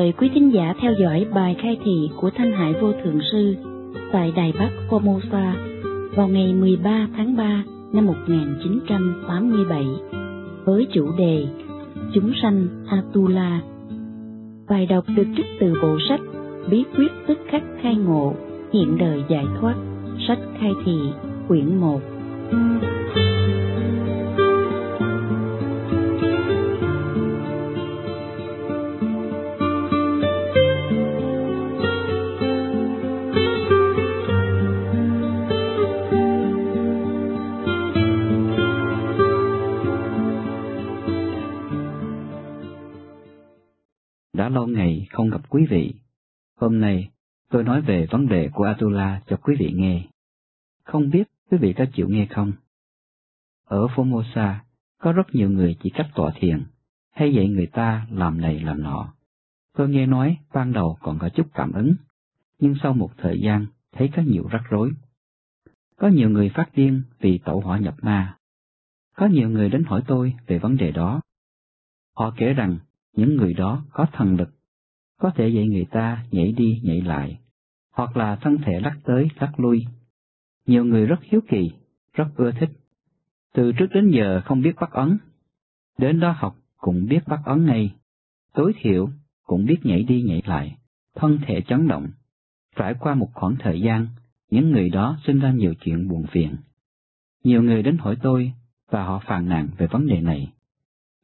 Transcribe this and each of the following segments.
Mời quý thính giả theo dõi bài khai thị của Thanh Hải Vô Thượng Sư tại Đài Bắc Formosa vào ngày 13 tháng 3 năm 1987 với chủ đề Chúng sanh Atula. Bài đọc được trích từ bộ sách Bí quyết tức khắc khai ngộ, hiện đời giải thoát, sách khai thị, quyển 1. Quý vị. Hôm nay, tôi nói về vấn đề của Atula cho quý vị nghe. Không biết quý vị có chịu nghe không? Ở Formosa, có rất nhiều người chỉ cách tọa thiền, hay dạy người ta làm này làm nọ. Tôi nghe nói ban đầu còn có chút cảm ứng, nhưng sau một thời gian thấy có nhiều rắc rối. Có nhiều người phát điên vì tẩu hỏa nhập ma. Có nhiều người đến hỏi tôi về vấn đề đó. Họ kể rằng những người đó có thần lực, có thể dạy người ta nhảy đi nhảy lại, hoặc là thân thể lắc tới lắc lui. Nhiều người rất hiếu kỳ, rất ưa thích. Từ trước đến giờ không biết bắt ấn, đến đó học cũng biết bắt ấn ngay, tối thiểu cũng biết nhảy đi nhảy lại, thân thể chấn động. Trải qua một khoảng thời gian, những người đó sinh ra nhiều chuyện buồn phiền. Nhiều người đến hỏi tôi, và họ phàn nàn về vấn đề này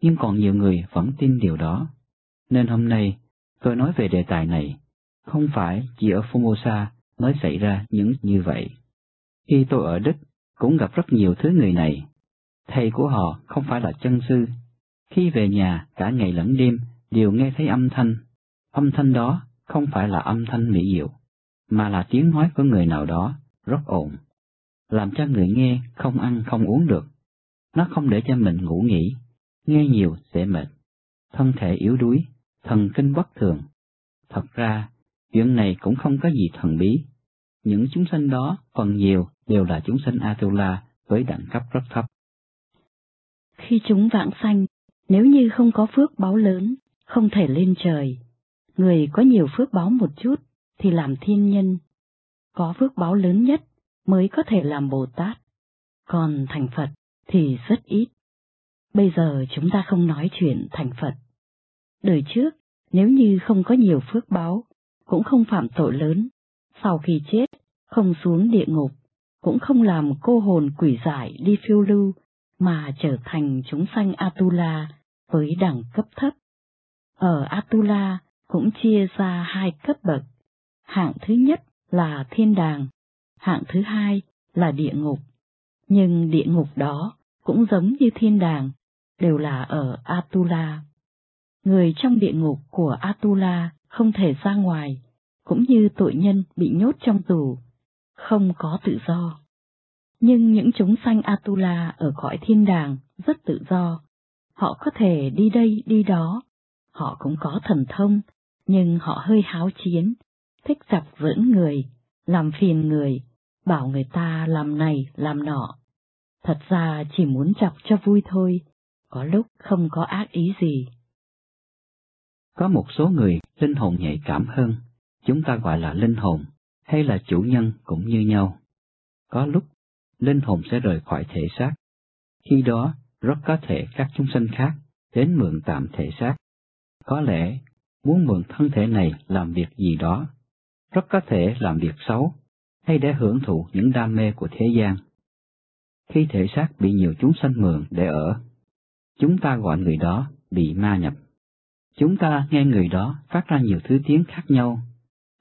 nhưng còn nhiều người vẫn tin điều đó. Nên hôm nay, tôi nói về đề tài này, không phải chỉ ở Formosa mới xảy ra những như vậy. Khi tôi ở Đức, cũng gặp rất nhiều thứ người này. Thầy của họ không phải là chân sư. Khi về nhà, cả ngày lẫn đêm, đều nghe thấy âm thanh. Âm thanh đó không phải là âm thanh mỹ diệu, mà là tiếng nói của người nào đó, rất ồn, làm cho người nghe không ăn không uống được. Nó không để cho mình ngủ nghỉ, nghe nhiều sẽ mệt, thân thể yếu đuối, thần kinh bất thường. Thật ra, chuyện này cũng không có gì thần bí. Những chúng sanh đó phần nhiều đều là chúng sanh Atula với đẳng cấp rất thấp. Khi chúng vãng sanh, nếu như không có phước báo lớn, không thể lên trời. Người có nhiều phước báo một chút thì làm thiên nhân. Có phước báo lớn nhất mới có thể làm Bồ Tát. Còn thành Phật thì rất ít. Bây giờ chúng ta không nói chuyện thành Phật. Đời trước, nếu như không có nhiều phước báo, cũng không phạm tội lớn, sau khi chết, không xuống địa ngục, cũng không làm cô hồn quỷ giải đi phiêu lưu, mà trở thành chúng sanh Atula với đẳng cấp thấp. Ở Atula cũng chia ra hai cấp bậc, hạng thứ nhất là thiên đàng, hạng thứ hai là địa ngục. Nhưng địa ngục đó cũng giống như thiên đàng, đều là ở Atula. Người trong địa ngục của Atula không thể ra ngoài, cũng như tội nhân bị nhốt trong tù, không có tự do. Nhưng những chúng sanh Atula ở cõi thiên đàng rất tự do, họ có thể đi đây đi đó, họ cũng có thần thông, nhưng họ hơi háo chiến, thích chọc giỡn người, làm phiền người, bảo người ta làm này làm nọ. Thật ra chỉ muốn chọc cho vui thôi, có lúc không có ác ý gì. Có một số người linh hồn nhạy cảm hơn, chúng ta gọi là linh hồn, hay là chủ nhân cũng như nhau. Có lúc, linh hồn sẽ rời khỏi thể xác. Khi đó, rất có thể các chúng sinh khác đến mượn tạm thể xác. Có lẽ, muốn mượn thân thể này làm việc gì đó, rất có thể làm việc xấu, hay để hưởng thụ những đam mê của thế gian. Khi thể xác bị nhiều chúng sanh mượn để ở, chúng ta gọi người đó bị ma nhập. Chúng ta nghe người đó phát ra nhiều thứ tiếng khác nhau,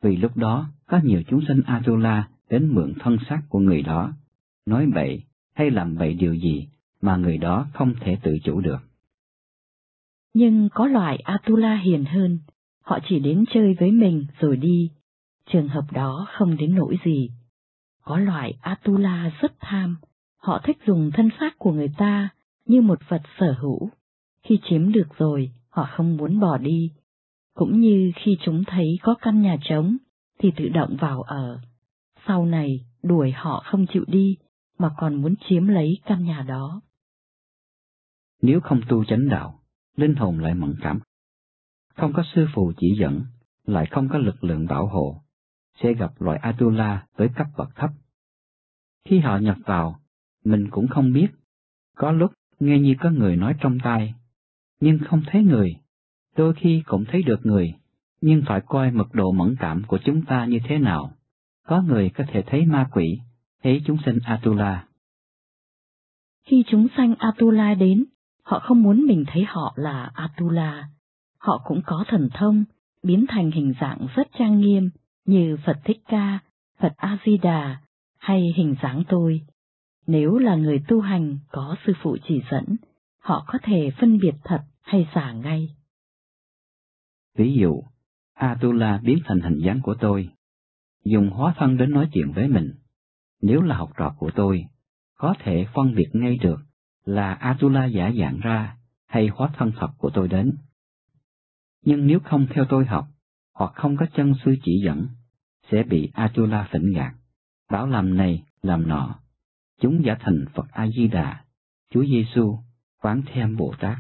vì lúc đó có nhiều chúng sinh Atula đến mượn thân xác của người đó, nói bậy hay làm bậy điều gì mà người đó không thể tự chủ được. Nhưng có loại Atula hiền hơn, họ chỉ đến chơi với mình rồi đi, trường hợp đó không đến nỗi gì. Có loại Atula rất tham, họ thích dùng thân xác của người ta như một vật sở hữu. Khi chiếm được rồi, họ không muốn bỏ đi. Cũng như khi chúng thấy có căn nhà trống, thì tự động vào ở. Sau này, đuổi họ không chịu đi, mà còn muốn chiếm lấy căn nhà đó. Nếu không tu chánh đạo, linh hồn lại mẫn cảm. không có sư phụ chỉ dẫn, lại không có lực lượng bảo hộ, sẽ gặp loại Atula với cấp bậc thấp. Khi họ nhập vào, mình cũng không biết, có lúc nghe như có người nói trong tai, nhưng không thấy người, đôi khi cũng thấy được người, nhưng phải coi mật độ mẫn cảm của chúng ta như thế nào. Có người có thể thấy ma quỷ, thấy chúng sinh Atula. Khi chúng sanh Atula đến, họ không muốn mình thấy họ là Atula. Họ cũng có thần thông, biến thành hình dạng rất trang nghiêm như Phật Thích Ca, Phật A-di-đà hay hình dáng tôi. Nếu là người tu hành có sư phụ chỉ dẫn, họ có thể phân biệt thật hay giả ngay. Ví dụ, Atula biến thành hình dáng của tôi, dùng hóa thân đến nói chuyện với mình. Nếu là học trò của tôi, có thể phân biệt ngay được là Atula giả dạng ra hay hóa thân thật của tôi đến. Nhưng nếu không theo tôi học, hoặc không có chân sư chỉ dẫn, sẽ bị Atula phỉnh gạt, bảo làm này, làm nọ. Chúng giả thành Phật A-di-đà, Chúa Giêsu, Quán Thêm Bồ Tát.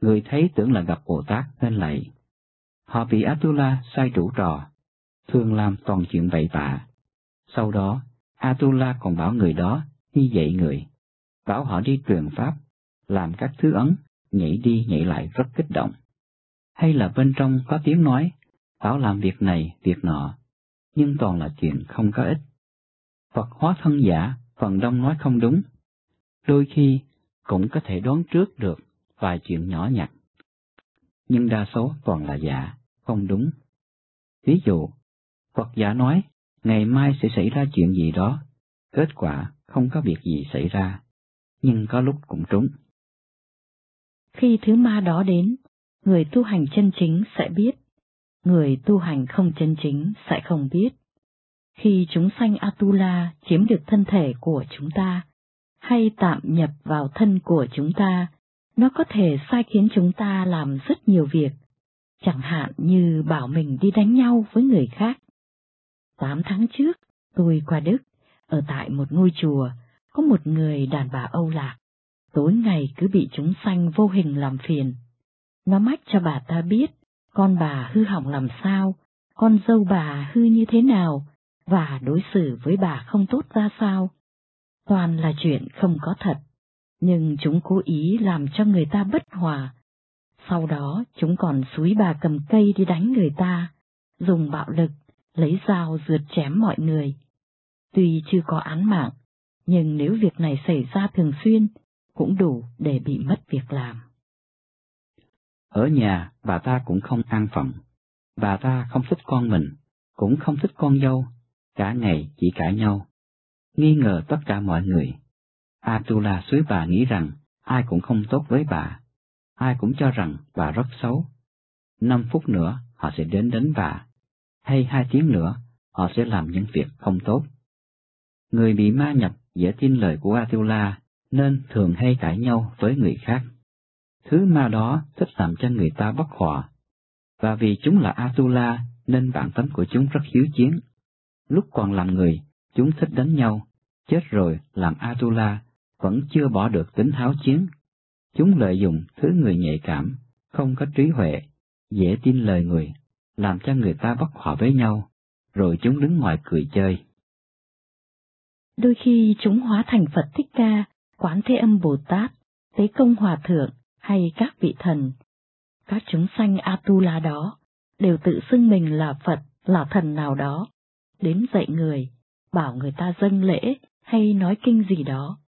Người thấy tưởng là gặp Bồ Tát nên lạy. Họ bị Atula sai chủ trò, thường làm toàn chuyện bậy bạ. Sau đó, Atula còn bảo người đó đi dạy người, bảo họ đi truyền pháp, làm các thứ ấn, nhảy đi nhảy lại rất kích động. Hay là bên trong có tiếng nói, bảo làm việc này, việc nọ, nhưng toàn là chuyện không có ích. Phật hóa thân giả, phần đông nói không đúng. Đôi khi cũng có thể đoán trước được vài chuyện nhỏ nhặt. Nhưng đa số toàn là giả, không đúng. Ví dụ, Phật giả nói, ngày mai sẽ xảy ra chuyện gì đó, kết quả không có việc gì xảy ra, nhưng có lúc cũng trúng. Khi thứ ma đó đến, người tu hành chân chính sẽ biết, người tu hành không chân chính sẽ không biết. Khi chúng sanh Atula chiếm được thân thể của chúng ta, hay tạm nhập vào thân của chúng ta, nó có thể sai khiến chúng ta làm rất nhiều việc, chẳng hạn như bảo mình đi đánh nhau với người khác. Tám tháng trước, tôi qua Đức, ở tại một ngôi chùa, có một người đàn bà Âu Lạc, tối ngày cứ bị chúng sanh vô hình làm phiền. Nó mách cho bà ta biết, con bà hư hỏng làm sao, con dâu bà hư như thế nào, và đối xử với bà không tốt ra sao. Toàn là chuyện không có thật, nhưng chúng cố ý làm cho người ta bất hòa. Sau đó chúng còn xúi bà cầm cây đi đánh người ta, dùng bạo lực, lấy dao rượt chém mọi người. Tuy chưa có án mạng, nhưng nếu việc này xảy ra thường xuyên, cũng đủ để bị mất việc làm. Ở nhà, bà ta cũng không an phận. Bà ta không thích con mình, cũng không thích con dâu, cả ngày chỉ cãi nhau. Nghi ngờ tất cả mọi người. Atula suối bà nghĩ rằng ai cũng không tốt với bà, ai cũng cho rằng bà rất xấu. Năm phút nữa họ sẽ đến đánh bà, hay hai tiếng nữa họ sẽ làm những việc không tốt. Người bị ma nhập dễ tin lời của Atula nên thường hay cãi nhau với người khác. Thứ ma đó thích làm cho người ta bất hòa, và vì chúng là Atula nên bản tính của chúng rất hiếu chiến. Lúc còn làm người, chúng thích đánh nhau, chết rồi làm Atula vẫn chưa bỏ được tính háo chiến. Chúng lợi dụng thứ người nhạy cảm, không có trí huệ, dễ tin lời người, làm cho người ta bất hòa với nhau, rồi chúng đứng ngoài cười chơi. Đôi khi chúng hóa thành Phật Thích Ca, Quán Thế Âm Bồ Tát, Tế Công Hòa Thượng hay các vị thần. Các chúng sanh Atula đó đều tự xưng mình là Phật, là thần nào đó, đến dạy người, bảo người ta dâng lễ hay nói kinh gì đó.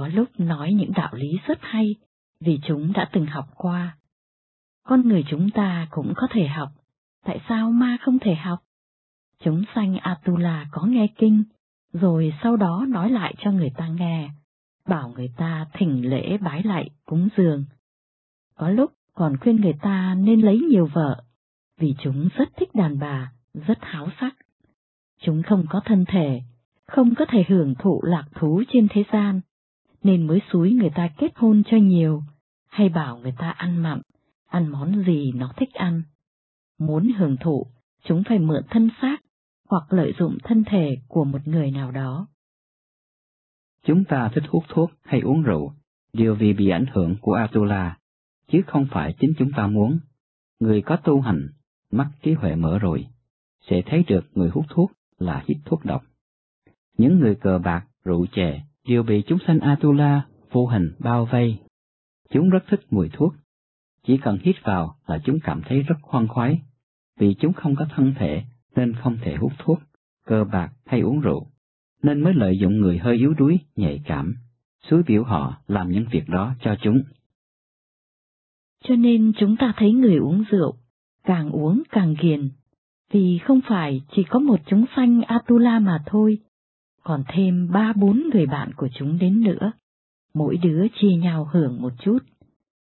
Có lúc nói những đạo lý rất hay, vì chúng đã từng học qua. Con người chúng ta cũng có thể học, tại sao ma không thể học? Chúng sanh Atula có nghe kinh, rồi sau đó nói lại cho người ta nghe, bảo người ta thỉnh lễ bái lại cúng dường. Có lúc còn khuyên người ta nên lấy nhiều vợ, vì chúng rất thích đàn bà, rất háo sắc. Chúng không có thân thể, không có thể hưởng thụ lạc thú trên thế gian, nên mới xúi người ta kết hôn cho nhiều, hay bảo người ta ăn mặn, ăn món gì nó thích ăn. Muốn hưởng thụ, chúng phải mượn thân xác hoặc lợi dụng thân thể của một người nào đó. Chúng ta thích hút thuốc hay uống rượu, đều vì bị ảnh hưởng của Atula, chứ không phải chính chúng ta muốn. Người có tu hành, mắt trí huệ mở rồi, sẽ thấy được người hút thuốc là hít thuốc độc. Những người cờ bạc, rượu chè đều bị chúng sanh Atula vô hình bao vây. Chúng rất thích mùi thuốc. Chỉ cần hít vào là chúng cảm thấy rất khoan khoái, vì chúng không có thân thể nên không thể hút thuốc, cờ bạc hay uống rượu, nên mới lợi dụng người hơi yếu đuối, nhạy cảm, xúi biểu họ làm những việc đó cho chúng. Cho nên chúng ta thấy người uống rượu, càng uống càng ghiền, vì không phải chỉ có một chúng sanh Atula mà thôi, còn thêm ba bốn người bạn của chúng đến nữa, mỗi đứa chia nhau hưởng một chút.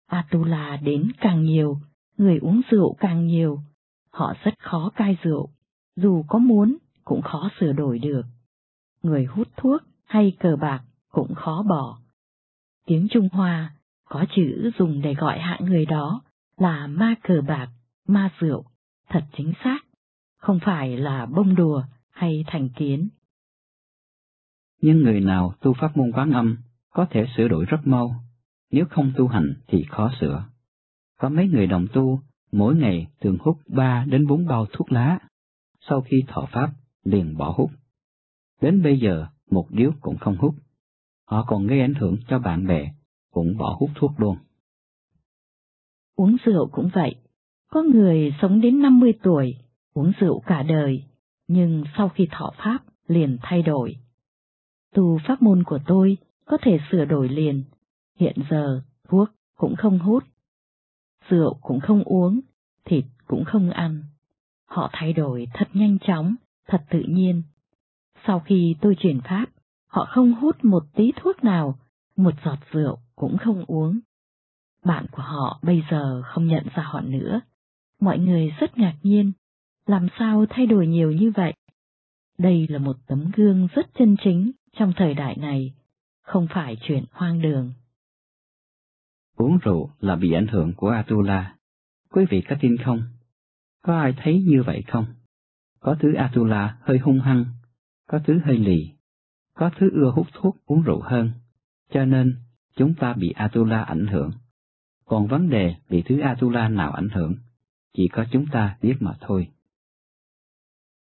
Atula đến càng nhiều, người uống rượu càng nhiều, họ rất khó cai rượu, dù có muốn cũng khó sửa đổi được. Người hút thuốc hay cờ bạc cũng khó bỏ. Tiếng Trung Hoa có chữ dùng để gọi hạ người đó là ma cờ bạc, ma rượu, thật chính xác, không phải là bông đùa hay thành kiến. Nhưng người nào tu pháp môn quán âm có thể sửa đổi rất mau, nếu không tu hành thì khó sửa. Có mấy người đồng tu mỗi ngày thường hút ba đến bốn bao thuốc lá, sau khi thọ pháp liền bỏ hút. Đến bây giờ một điếu cũng không hút. Họ còn gây ảnh hưởng cho bạn bè, cũng bỏ hút thuốc luôn. Uống rượu cũng vậy. Có người sống đến 50 tuổi, uống rượu cả đời, nhưng sau khi thọ pháp liền thay đổi. Tu pháp môn của tôi có thể sửa đổi liền, hiện giờ thuốc cũng không hút, rượu cũng không uống, thịt cũng không ăn. Họ thay đổi thật nhanh chóng, thật tự nhiên. Sau khi tôi chuyển pháp, họ không hút một tí thuốc nào, một giọt rượu cũng không uống. Bạn của họ bây giờ không nhận ra họ nữa. Mọi người rất ngạc nhiên, làm sao thay đổi nhiều như vậy? Đây là một tấm gương rất chân chính trong thời đại này, không phải chuyện hoang đường. Uống rượu là bị ảnh hưởng của Atula. Quý vị có tin không? Có ai thấy như vậy không? Có thứ Atula hơi hung hăng, có thứ hơi lì, có thứ ưa hút thuốc uống rượu hơn, cho nên chúng ta bị Atula ảnh hưởng. Còn vấn đề bị thứ Atula nào ảnh hưởng, chỉ có chúng ta biết mà thôi.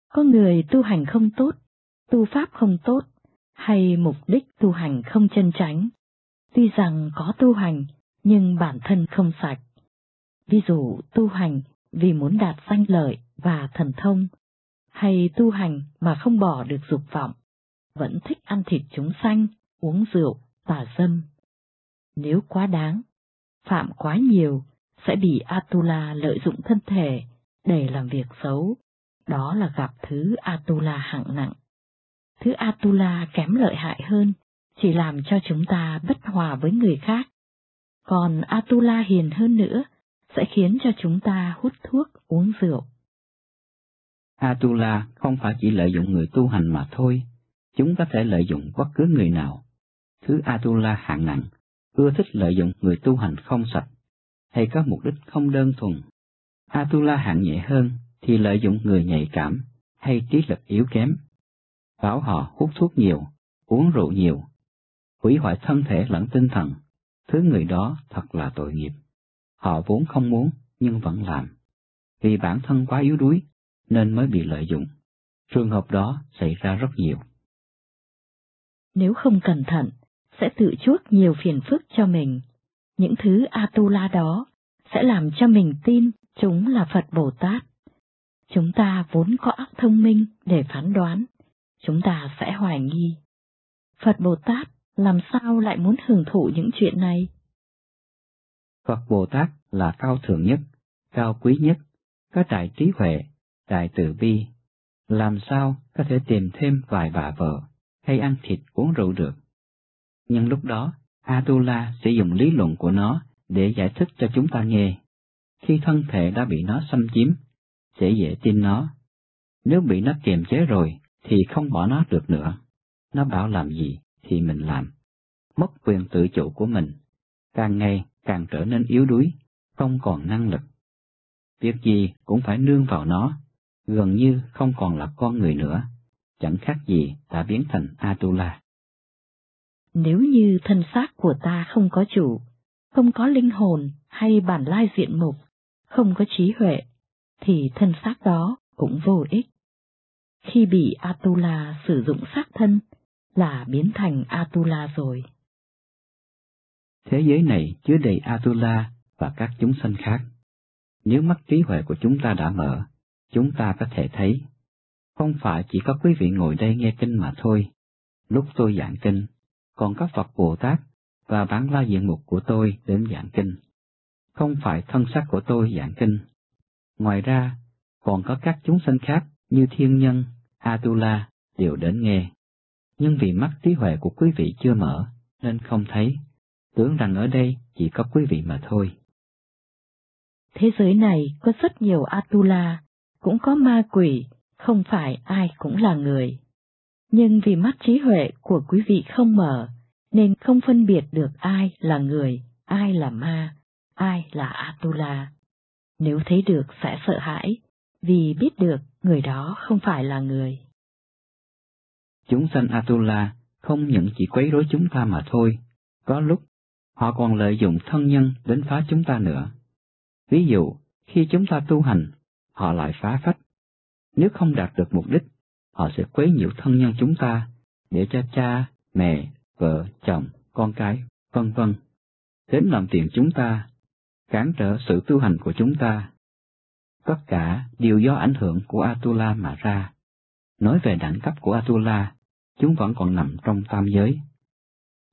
Có người tu hành không tốt, tu pháp không tốt, hay mục đích tu hành không chân chánh. Tuy rằng có tu hành, nhưng bản thân không sạch. Ví dụ tu hành vì muốn đạt danh lợi và thần thông, hay tu hành mà không bỏ được dục vọng, vẫn thích ăn thịt chúng sanh, uống rượu, tà dâm. Nếu quá đáng, phạm quá nhiều, sẽ bị Atula lợi dụng thân thể để làm việc xấu, đó là gặp thứ Atula hạng nặng. Thứ Atula kém lợi hại hơn, chỉ làm cho chúng ta bất hòa với người khác. Còn Atula hiền hơn nữa, sẽ khiến cho chúng ta hút thuốc, uống rượu. Atula không phải chỉ lợi dụng người tu hành mà thôi, chúng có thể lợi dụng bất cứ người nào. Thứ Atula hạng nặng, ưa thích lợi dụng người tu hành không sạch, hay có mục đích không đơn thuần. Atula hạng nhẹ hơn thì lợi dụng người nhạy cảm hay trí lực yếu kém. Bảo họ hút thuốc nhiều, uống rượu nhiều, hủy hoại thân thể lẫn tinh thần, thứ người đó thật là tội nghiệp. Họ vốn không muốn nhưng vẫn làm. Vì bản thân quá yếu đuối nên mới bị lợi dụng. Trường hợp đó xảy ra rất nhiều. Nếu không cẩn thận, sẽ tự chuốc nhiều phiền phức cho mình. Những thứ Atula đó sẽ làm cho mình tin chúng là Phật Bồ Tát. Chúng ta vốn có óc thông minh để phán đoán, chúng ta sẽ hoài nghi. Phật Bồ Tát làm sao lại muốn hưởng thụ những chuyện này? Phật Bồ Tát là cao thượng nhất, cao quý nhất, có đại trí huệ, đại từ bi. Làm sao có thể tìm thêm vài bà vợ, hay ăn thịt uống rượu được? Nhưng lúc đó, Atula sẽ dùng lý luận của nó để giải thích cho chúng ta nghe. Khi thân thể đã bị nó xâm chiếm, sẽ dễ tin nó. Nếu bị nó kiềm chế rồi, thì không bỏ nó được nữa. Nó bảo làm gì thì mình làm. Mất quyền tự chủ của mình. Càng ngày càng trở nên yếu đuối, không còn năng lực. Việc gì cũng phải nương vào nó, gần như không còn là con người nữa, chẳng khác gì đã biến thành Atula. Nếu như thân xác của ta không có chủ, không có linh hồn hay bản lai diện mục, không có trí huệ, thì thân xác đó cũng vô ích. Khi bị Atula sử dụng xác thân, là biến thành Atula rồi. Thế giới này chứa đầy Atula và các chúng sanh khác. Nếu mắt trí huệ của chúng ta đã mở, chúng ta có thể thấy. Không phải chỉ có quý vị ngồi đây nghe kinh mà thôi. Lúc tôi giảng kinh, còn có Phật Bồ Tát và bán la diện mục của tôi đến giảng kinh. Không phải thân xác của tôi giảng kinh. Ngoài ra, còn có các chúng sanh khác như thiên nhân, Atula đều đến nghe. Nhưng vì mắt trí huệ của quý vị chưa mở, nên không thấy, tưởng rằng ở đây chỉ có quý vị mà thôi. Thế giới này có rất nhiều Atula, cũng có ma quỷ, không phải ai cũng là người. Nhưng vì mắt trí huệ của quý vị không mở, nên không phân biệt được ai là người, ai là ma, ai là Atula. Nếu thấy được sẽ sợ hãi, vì biết được người đó không phải là người. Chúng sanh Atula không những chỉ quấy rối chúng ta mà thôi, có lúc họ còn lợi dụng thân nhân đến phá chúng ta nữa. Ví dụ, khi chúng ta tu hành, họ lại phá phách. Nếu không đạt được mục đích, họ sẽ quấy nhiễu thân nhân chúng ta, để cho cha, mẹ, vợ, chồng, con cái, vân vân, đến làm phiền chúng ta, cản trở sự tu hành của chúng ta. Tất cả đều do ảnh hưởng của Atula mà ra. Nói về đẳng cấp của Atula, chúng vẫn còn nằm trong tam giới.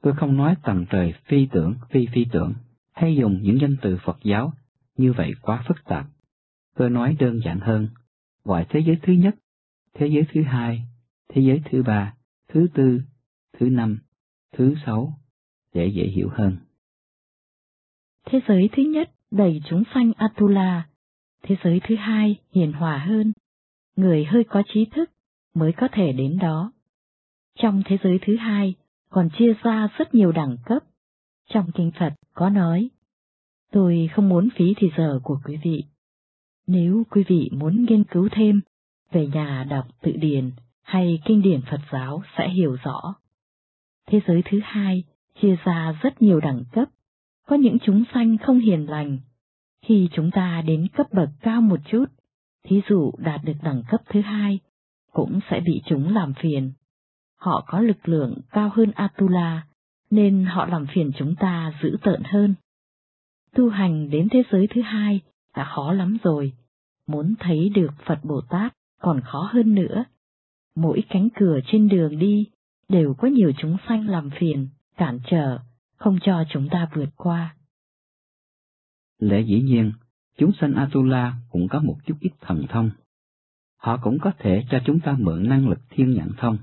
Tôi không nói tầng trời phi tưởng, phi phi tưởng, hay dùng những danh từ Phật giáo như vậy quá phức tạp. Tôi nói đơn giản hơn, gọi thế giới thứ nhất, thế giới thứ hai, thế giới thứ ba, thứ tư, thứ năm, thứ sáu, để dễ hiểu hơn. Thế giới thứ nhất đầy chúng sanh Atula, thế giới thứ hai hiền hòa hơn, người hơi có trí thức mới có thể đến đó. Trong thế giới thứ hai còn chia ra rất nhiều đẳng cấp. Trong kinh Phật có nói, tôi không muốn phí thì giờ của quý vị. Nếu quý vị muốn nghiên cứu thêm, về nhà đọc tự điển hay kinh điển Phật giáo sẽ hiểu rõ. Thế giới thứ hai chia ra rất nhiều đẳng cấp, có những chúng sanh không hiền lành. Khi chúng ta đến cấp bậc cao một chút, thí dụ đạt được đẳng cấp thứ hai, cũng sẽ bị chúng làm phiền. Họ có lực lượng cao hơn Atula, nên họ làm phiền chúng ta dữ tợn hơn. Tu hành đến thế giới thứ hai đã khó lắm rồi, muốn thấy được Phật Bồ Tát còn khó hơn nữa. Mỗi cánh cửa trên đường đi đều có nhiều chúng sanh làm phiền, cản trở, không cho chúng ta vượt qua. Lẽ dĩ nhiên, chúng sanh Atula cũng có một chút ít thần thông. Họ cũng có thể cho chúng ta mượn năng lực thiên nhãn thông.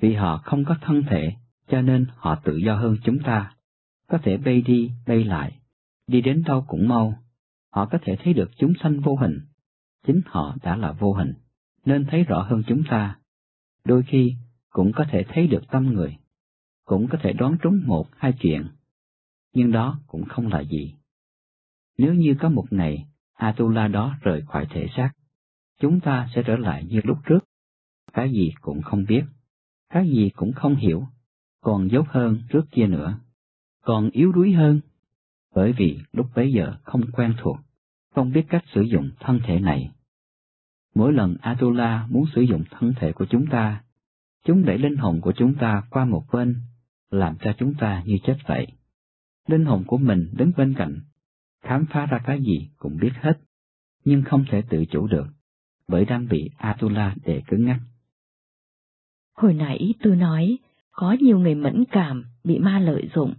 Vì họ không có thân thể, cho nên họ tự do hơn chúng ta, có thể bay đi, bay lại, đi đến đâu cũng mau. Họ có thể thấy được chúng sanh vô hình, chính họ đã là vô hình, nên thấy rõ hơn chúng ta. Đôi khi cũng có thể thấy được tâm người, cũng có thể đoán trúng một hai chuyện, nhưng đó cũng không là gì. Nếu như có một ngày Atula đó rời khỏi thể xác, chúng ta sẽ trở lại như lúc trước, cái gì cũng không biết, cái gì cũng không hiểu, còn dốt hơn trước kia nữa, còn yếu đuối hơn, bởi vì lúc bấy giờ không quen thuộc, không biết cách sử dụng thân thể này. Mỗi lần Atula muốn sử dụng thân thể của chúng ta, chúng đẩy linh hồn của chúng ta qua một bên, làm cho chúng ta như chết vậy. Linh hồn của mình đứng bên cạnh, khám phá ra cái gì cũng biết hết, nhưng không thể tự chủ được, bởi đang bị Atula đè cứng ngắc. Hồi nãy tôi nói, có nhiều người mẫn cảm bị ma lợi dụng,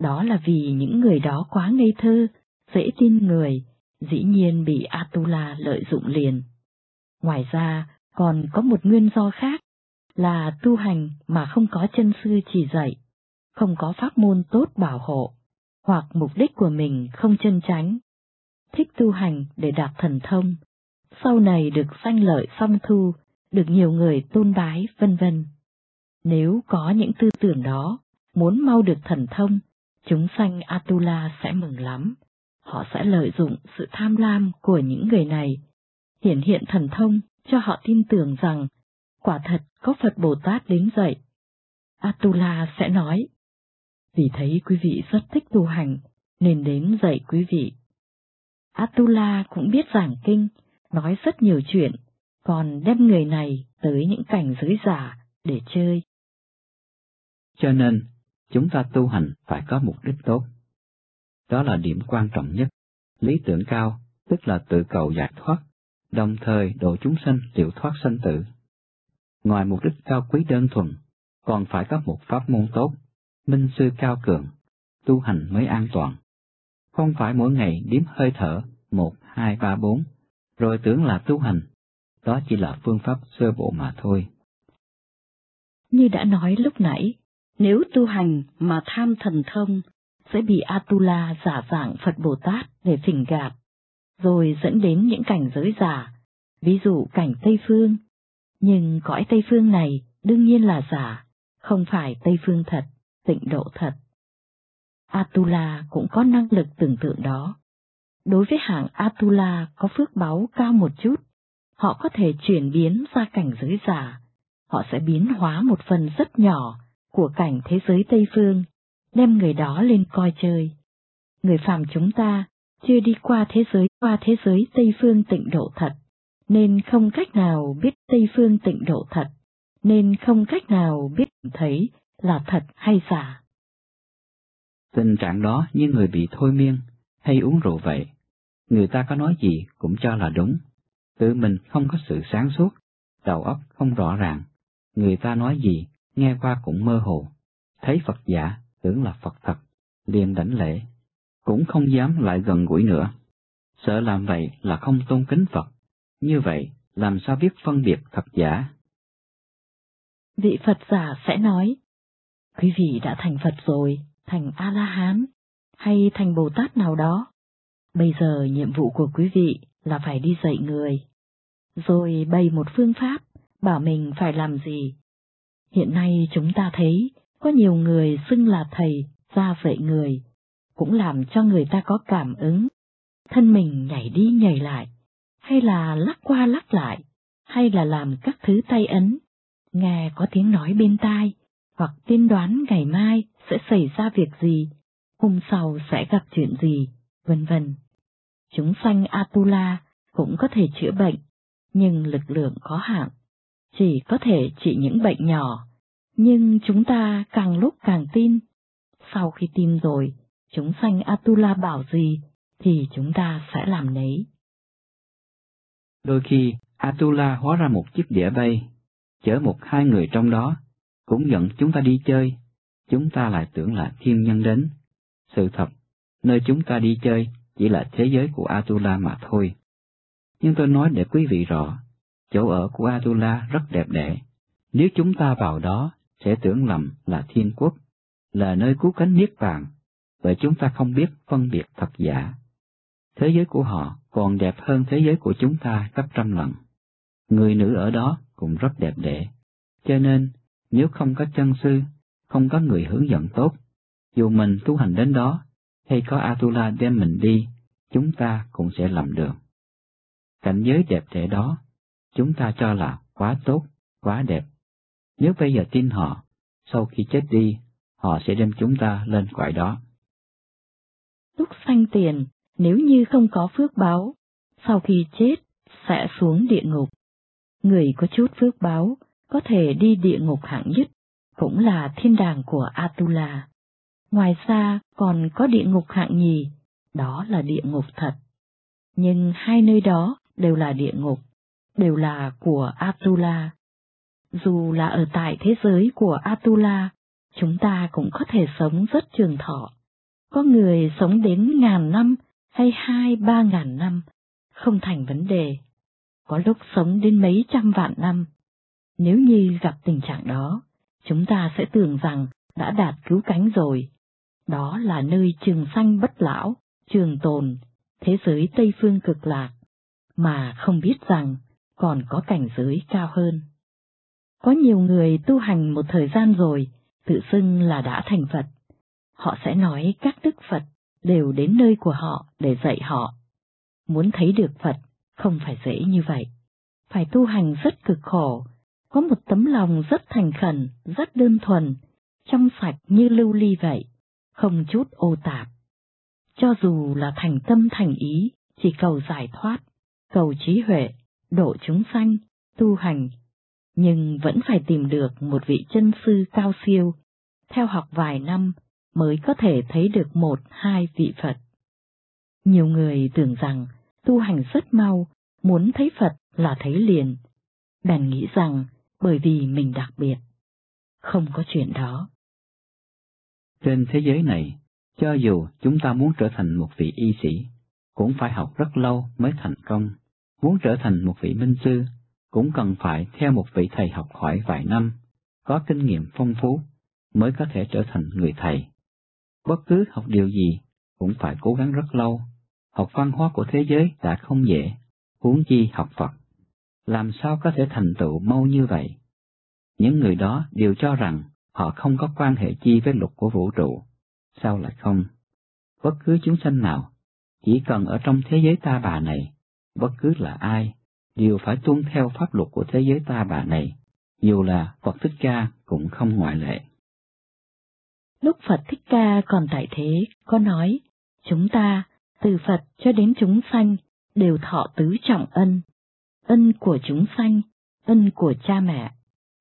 đó là vì những người đó quá ngây thơ, dễ tin người, dĩ nhiên bị Atula lợi dụng liền. Ngoài ra, còn có một nguyên do khác, là tu hành mà không có chân sư chỉ dạy, không có pháp môn tốt bảo hộ, hoặc mục đích của mình không chân chánh. Thích tu hành để đạt thần thông, sau này được sanh lợi song thu, được nhiều người tôn bái, vân vân. Nếu có những tư tưởng đó, muốn mau được thần thông, chúng sanh Atula sẽ mừng lắm. Họ sẽ lợi dụng sự tham lam của những người này, hiển hiện thần thông cho họ tin tưởng rằng quả thật có Phật Bồ Tát đến dạy. Atula sẽ nói, vì thấy quý vị rất thích tu hành, nên đến dạy quý vị. Atula cũng biết giảng kinh, nói rất nhiều chuyện, còn đem người này tới những cảnh giới giả để chơi. Cho nên, chúng ta tu hành phải có mục đích tốt. Đó là điểm quan trọng nhất. Lý tưởng cao, tức là tự cầu giải thoát, đồng thời độ chúng sanh liệu thoát sanh tử. Ngoài mục đích cao quý đơn thuần, còn phải có một pháp môn tốt, minh sư cao cường, tu hành mới an toàn. Không phải mỗi ngày điếm hơi thở, một, hai, ba, bốn, rồi tưởng là tu hành, đó chỉ là phương pháp sơ bộ mà thôi. Như đã nói lúc nãy, nếu tu hành mà tham thần thông, sẽ bị Atula giả dạng Phật Bồ Tát để phỉnh gạt, rồi dẫn đến những cảnh giới giả, ví dụ cảnh Tây Phương. Nhưng cõi Tây Phương này đương nhiên là giả, không phải Tây Phương thật, tịnh độ thật. Atula cũng có năng lực tưởng tượng đó. Đối với hạng Atula có phước báu cao một chút, họ có thể chuyển biến ra cảnh giới giả, họ sẽ biến hóa một phần rất nhỏ của cảnh thế giới Tây Phương, đem người đó lên coi chơi. Người phàm chúng ta chưa đi qua thế giới qua thế giới Tây Phương tịnh độ thật, nên không cách nào biết Tây Phương tịnh độ thật, nên không cách nào biết thấy là thật hay giả. Tình trạng đó như người bị thôi miên hay uống rượu vậy, người ta có nói gì cũng cho là đúng, tự mình không có sự sáng suốt, đầu óc không rõ ràng, người ta nói gì nghe qua cũng mơ hồ, thấy Phật giả tưởng là Phật thật, liền đảnh lễ, cũng không dám lại gần gũi nữa, sợ làm vậy là không tôn kính Phật, như vậy làm sao biết phân biệt thật giả. Vị Phật giả sẽ nói, quý vị đã thành Phật rồi, thành A-la-hán, hay thành Bồ Tát nào đó. Bây giờ nhiệm vụ của quý vị là phải đi dạy người, rồi bày một phương pháp, bảo mình phải làm gì. Hiện nay chúng ta thấy có nhiều người xưng là thầy, ra dạy người, cũng làm cho người ta có cảm ứng, thân mình nhảy đi nhảy lại, hay là lắc qua lắc lại, hay là làm các thứ tay ấn, nghe có tiếng nói bên tai, hoặc tiên đoán ngày mai sẽ xảy ra việc gì, hôm sau sẽ gặp chuyện gì, vân vân. Chúng sanh Atula cũng có thể chữa bệnh, nhưng lực lượng có hạn, chỉ có thể trị những bệnh nhỏ, nhưng chúng ta càng lúc càng tin. Sau khi tin rồi, chúng sanh Atula bảo gì, thì chúng ta sẽ làm nấy. Đôi khi, Atula hóa ra một chiếc đĩa bay, chở một hai người trong đó, cũng dẫn chúng ta đi chơi, chúng ta lại tưởng là thiên nhân đến. Sự thật, nơi chúng ta đi chơi chỉ là thế giới của Atula mà thôi. Nhưng tôi nói để quý vị rõ, chỗ ở của Atula rất đẹp đẽ. Nếu chúng ta vào đó, sẽ tưởng lầm là thiên quốc, là nơi cứu cánh niết bàn, bởi chúng ta không biết phân biệt thật giả. Thế giới của họ còn đẹp hơn thế giới của chúng ta gấp trăm lần. Người nữ ở đó cũng rất đẹp đẽ, cho nên nếu không có chân sư, không có người hướng dẫn tốt, dù mình tu hành đến đó, hay có Atula đem mình đi, chúng ta cũng sẽ lầm đường. Cảnh giới đẹp đẽ đó, chúng ta cho là quá tốt, quá đẹp. Nếu bây giờ tin họ, sau khi chết đi, họ sẽ đem chúng ta lên cõi đó. Lúc sanh tiền, nếu như không có phước báo, sau khi chết sẽ xuống địa ngục. Người có chút phước báo có thể đi địa ngục hạng nhất, cũng là thiên đàng của Atula. Ngoài ra còn có địa ngục hạng nhì, đó là địa ngục thật. Nhưng hai nơi đó đều là địa ngục, đều là của Atula. Dù là ở tại thế giới của Atula, chúng ta cũng có thể sống rất trường thọ. Có người sống đến ngàn năm hay hai ba ngàn năm, không thành vấn đề. Có lúc sống đến mấy trăm vạn năm. Nếu như gặp tình trạng đó, chúng ta sẽ tưởng rằng đã đạt cứu cánh rồi. Đó là nơi trường sanh bất lão, trường tồn, thế giới Tây Phương cực lạc, mà không biết rằng còn có cảnh giới cao hơn. Có nhiều người tu hành một thời gian rồi, tự xưng là đã thành Phật. Họ sẽ nói các đức Phật đều đến nơi của họ để dạy họ. Muốn thấy được Phật không phải dễ như vậy, phải tu hành rất cực khổ, có một tấm lòng rất thành khẩn, rất đơn thuần, trong sạch như lưu ly vậy, không chút ô tạp. Cho dù là thành tâm thành ý, chỉ cầu giải thoát, cầu trí huệ, độ chúng sanh, tu hành, nhưng vẫn phải tìm được một vị chân sư cao siêu, theo học vài năm mới có thể thấy được một hai vị Phật. Nhiều người tưởng rằng tu hành rất mau, muốn thấy Phật là thấy liền, bèn nghĩ rằng bởi vì mình đặc biệt. Không có chuyện đó. Trên thế giới này, cho dù chúng ta muốn trở thành một vị y sĩ, cũng phải học rất lâu mới thành công. Muốn trở thành một vị minh sư, cũng cần phải theo một vị thầy học hỏi vài năm, có kinh nghiệm phong phú, mới có thể trở thành người thầy. Bất cứ học điều gì, cũng phải cố gắng rất lâu. Học văn hóa của thế giới đã không dễ, huống chi học Phật. Làm sao có thể thành tựu mau như vậy? Những người đó đều cho rằng họ không có quan hệ chi với luật của vũ trụ. Sao lại không? Bất cứ chúng sanh nào, chỉ cần ở trong thế giới ta bà này, bất cứ là ai, đều phải tuân theo pháp luật của thế giới ta bà này, dù là Phật Thích Ca cũng không ngoại lệ. Lúc Phật Thích Ca còn tại thế, có nói, chúng ta, từ Phật cho đến chúng sanh, đều thọ tứ trọng ân. Ân của chúng sanh, ân của cha mẹ,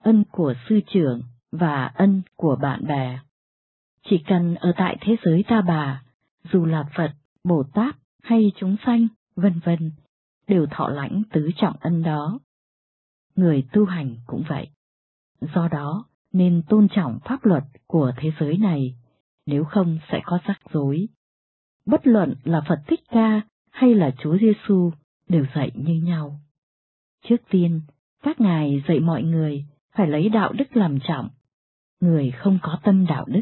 ân của sư trưởng và ân của bạn bè. Chỉ cần ở tại thế giới ta bà, dù là Phật, Bồ Tát hay chúng sanh, vân vân, đều thọ lãnh tứ trọng ân đó. Người tu hành cũng vậy. Do đó, nên tôn trọng pháp luật của thế giới này, nếu không sẽ có rắc rối. Bất luận là Phật Thích Ca hay là Chúa Giêsu đều dạy như nhau. Trước tiên, các ngài dạy mọi người phải lấy đạo đức làm trọng. Người không có tâm đạo đức,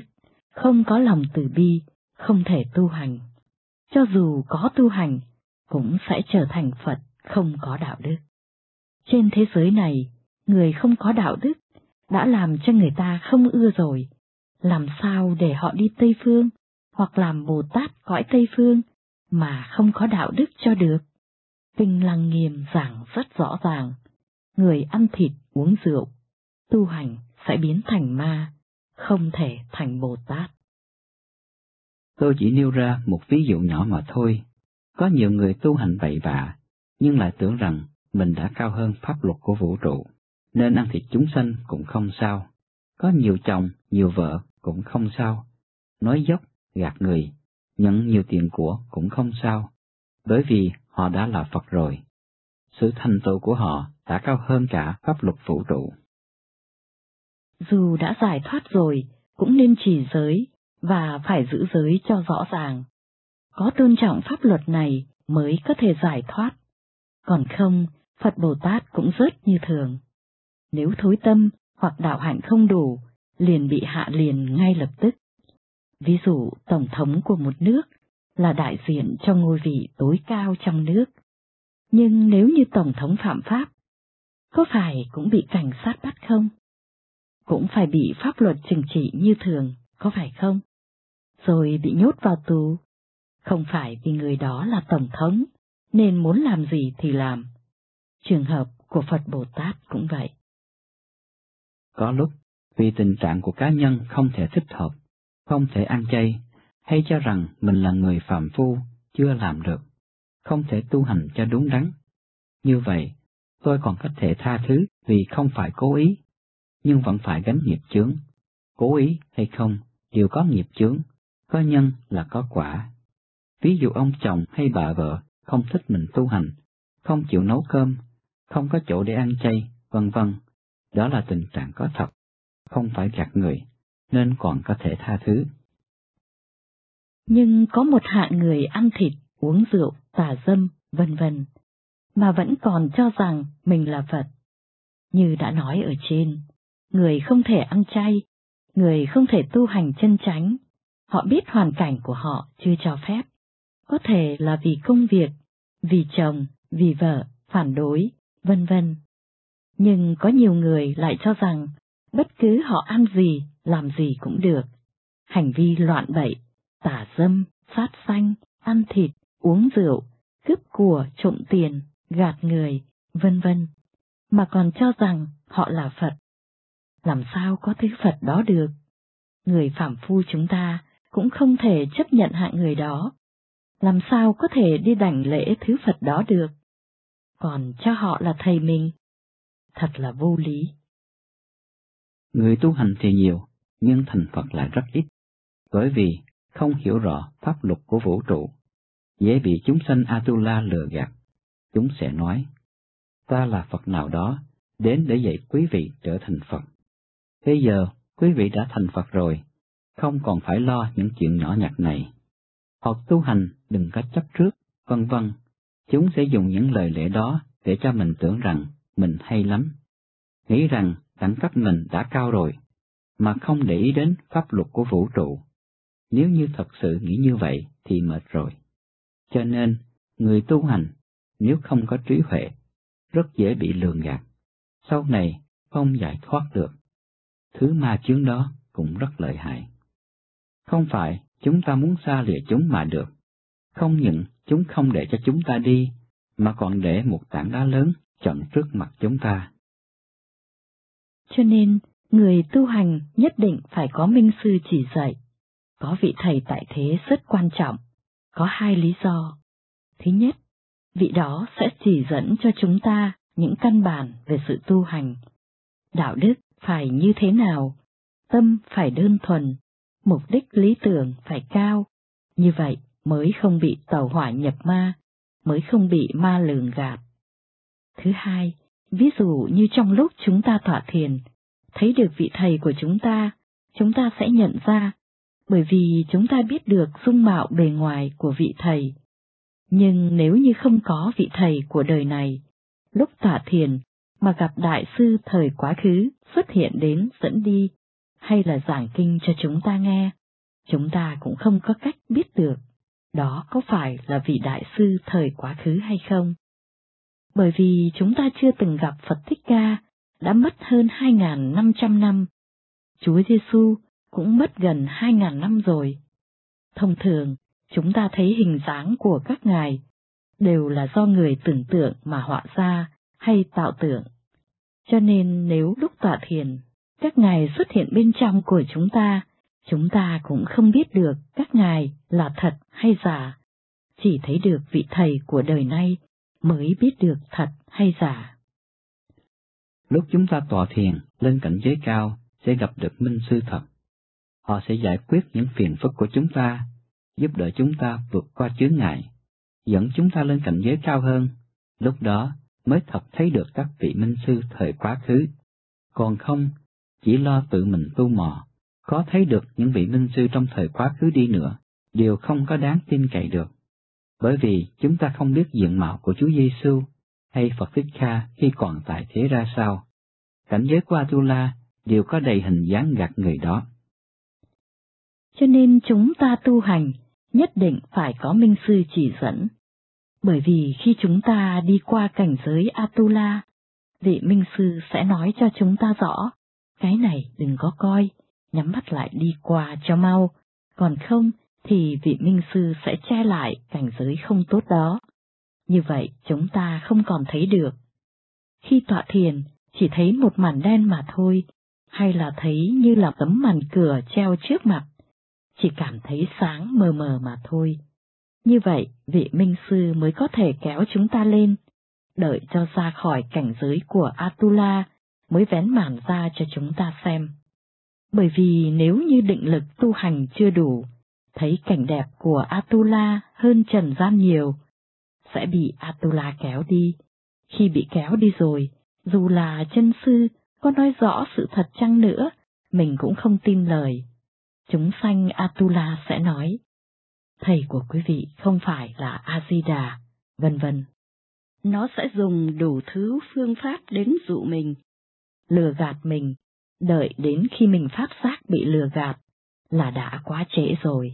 không có lòng từ bi, không thể tu hành. Cho dù có tu hành, cũng sẽ trở thành Phật không có đạo đức. Trên thế giới này, người không có đạo đức đã làm cho người ta không ưa rồi, làm sao để họ đi Tây Phương, hoặc làm Bồ Tát cõi Tây Phương, mà không có đạo đức cho được. Kinh Lăng Nghiêm giảng rất rõ ràng, người ăn thịt uống rượu, tu hành sẽ biến thành ma, không thể thành Bồ Tát. Tôi chỉ nêu ra một ví dụ nhỏ mà thôi. Có nhiều người tu hành bậy bạ, nhưng lại tưởng rằng mình đã cao hơn pháp luật của vũ trụ nên ăn thịt chúng sanh cũng không sao. Có nhiều chồng, nhiều vợ cũng không sao. Nói dốc, gạt người, nhận nhiều tiền của cũng không sao, bởi vì họ đã là Phật rồi. Sự thành tựu của họ đã cao hơn cả pháp luật vũ trụ. Dù đã giải thoát rồi, cũng nên trì giới và phải giữ giới cho rõ ràng. Có tôn trọng pháp luật này mới có thể giải thoát. Còn không, Phật Bồ Tát cũng rớt như thường nếu thối tâm hoặc đạo hạnh không đủ, liền bị hạ liền ngay lập tức. Ví dụ, Tổng thống của một nước là đại diện cho ngôi vị tối cao trong nước. Nhưng nếu như Tổng thống phạm pháp, có phải cũng bị cảnh sát bắt không? Cũng phải bị pháp luật trừng trị như thường, có phải không? Rồi bị nhốt vào tù. Không phải vì người đó là Tổng thống, nên muốn làm gì thì làm. Trường hợp của Phật Bồ Tát cũng vậy. Có lúc, vì tình trạng của cá nhân không thể thích hợp, không thể ăn chay, hay cho rằng mình là người phạm phu, chưa làm được, không thể tu hành cho đúng đắn. Như vậy, tôi còn có thể tha thứ vì không phải cố ý, nhưng vẫn phải gánh nghiệp chướng. Cố ý hay không, đều có nghiệp chướng, có nhân là có quả. Ví dụ ông chồng hay bà vợ không thích mình tu hành, không chịu nấu cơm, không có chỗ để ăn chay, vân vân, đó là tình trạng có thật, không phải gạt người, nên còn có thể tha thứ. Nhưng có một hạng người ăn thịt, uống rượu, tà dâm, vân vân, mà vẫn còn cho rằng mình là Phật. Như đã nói ở trên, người không thể ăn chay, người không thể tu hành chân chánh, họ biết hoàn cảnh của họ chưa cho phép. Có thể là vì công việc, vì chồng, vì vợ, phản đối, vân vân. Nhưng có nhiều người lại cho rằng, bất cứ họ ăn gì, làm gì cũng được. Hành vi loạn bậy, tả dâm, sát sanh, ăn thịt, uống rượu, cướp của, trộm tiền, gạt người, vân vân, mà còn cho rằng họ là Phật. Làm sao có thứ Phật đó được? Người phạm phu chúng ta cũng không thể chấp nhận hạng người đó. làm sao có thể đi đảnh lễ thứ Phật đó được? Còn cho họ là thầy mình. Thật là vô lý. Người tu hành thì nhiều, nhưng thành Phật lại rất ít, bởi vì không hiểu rõ pháp luật của vũ trụ, dễ bị chúng sanh Atula lừa gạt. Chúng sẽ nói, ta là Phật nào đó, đến để dạy quý vị trở thành Phật. Bây giờ, quý vị đã thành Phật rồi, không còn phải lo những chuyện nhỏ nhặt này. Hoặc tu hành đừng có chấp trước, vân vân. Chúng sẽ dùng những lời lẽ đó để cho mình tưởng rằng mình hay lắm. Nghĩ rằng đẳng cấp mình đã cao rồi, mà không để ý đến pháp luật của vũ trụ. Nếu như thật sự nghĩ như vậy thì mệt rồi. Cho nên, người tu hành, nếu không có trí huệ, rất dễ bị lường gạt. Sau này, không giải thoát được. Thứ ma chướng đó cũng rất lợi hại. Không phải chúng ta muốn xa lìa chúng mà được. Không những chúng không để cho chúng ta đi, mà còn để một tảng đá lớn chặn trước mặt chúng ta. Cho nên, người tu hành nhất định phải có minh sư chỉ dạy. Có vị thầy tại thế rất quan trọng, có hai lý do. Thứ nhất, vị đó sẽ chỉ dẫn cho chúng ta những căn bản về sự tu hành. Đạo đức phải như thế nào, tâm phải đơn thuần, mục đích lý tưởng phải cao, như vậy mới không bị tàu hỏa nhập ma, mới không bị ma lường gạt. Thứ hai, ví dụ như trong lúc chúng ta tọa thiền, thấy được vị thầy của chúng ta, chúng ta sẽ nhận ra, bởi vì chúng ta biết được dung mạo bề ngoài của vị thầy. Nhưng nếu như không có vị thầy của đời này, lúc tọa thiền mà gặp đại sư thời quá khứ xuất hiện đến dẫn đi, hay là giảng kinh cho chúng ta nghe, chúng ta cũng không có cách biết được đó có phải là vị đại sư thời quá khứ hay không. Bởi vì chúng ta chưa từng gặp Phật Thích Ca, đã mất hơn 2.500 năm. Chúa Giêsu cũng mất gần 2.000 năm rồi. Thông thường, chúng ta thấy hình dáng của các ngài đều là do người tưởng tượng mà họa ra hay tạo tượng. Cho nên nếu lúc tọa thiền, các ngài xuất hiện bên trong của chúng ta, chúng ta cũng không biết được các ngài là thật hay giả, chỉ thấy được vị thầy của đời nay mới biết được thật hay giả. Lúc chúng ta tọa thiền lên cảnh giới cao sẽ gặp được minh sư thật. Họ sẽ giải quyết những phiền phức của chúng ta, giúp đỡ chúng ta vượt qua chướng ngại, dẫn chúng ta lên cảnh giới cao hơn. Lúc đó mới thật thấy được các vị minh sư thời quá khứ. Còn không, chỉ lo tự mình tu mò, có thấy được những vị minh sư trong thời quá khứ đi nữa, đều không có đáng tin cậy được. Bởi vì chúng ta không biết diện mạo của Chúa Giêsu hay Phật Thích Ca khi còn tại thế ra sao. Cảnh giới qua tu la đều có đầy hình dáng gạt người đó. Cho nên chúng ta tu hành nhất định phải có minh sư chỉ dẫn. Bởi vì khi chúng ta đi qua cảnh giới Atula, vị minh sư sẽ nói cho chúng ta rõ, cái này đừng có coi, nhắm mắt lại đi qua cho mau, còn không thì vị minh sư sẽ che lại cảnh giới không tốt đó. Như vậy chúng ta không còn thấy được. Khi tọa thiền, chỉ thấy một màn đen mà thôi, hay là thấy như là tấm màn cửa treo trước mặt, chỉ cảm thấy sáng mờ mờ mà thôi. Như vậy, vị minh sư mới có thể kéo chúng ta lên, đợi cho ra khỏi cảnh giới của Atula mới vén màn ra cho chúng ta xem. Bởi vì nếu như định lực tu hành chưa đủ, thấy cảnh đẹp của Atula hơn trần gian nhiều, sẽ bị Atula kéo đi. Khi bị kéo đi rồi, dù là chân sư có nói rõ sự thật chăng nữa, mình cũng không tin lời. Chúng sanh Atula sẽ nói, thầy của quý vị không phải là A-di-đà, vân vân. Nó sẽ dùng đủ thứ phương pháp đến dụ mình, lừa gạt mình, đợi đến khi mình phát giác bị lừa gạt là đã quá trễ rồi.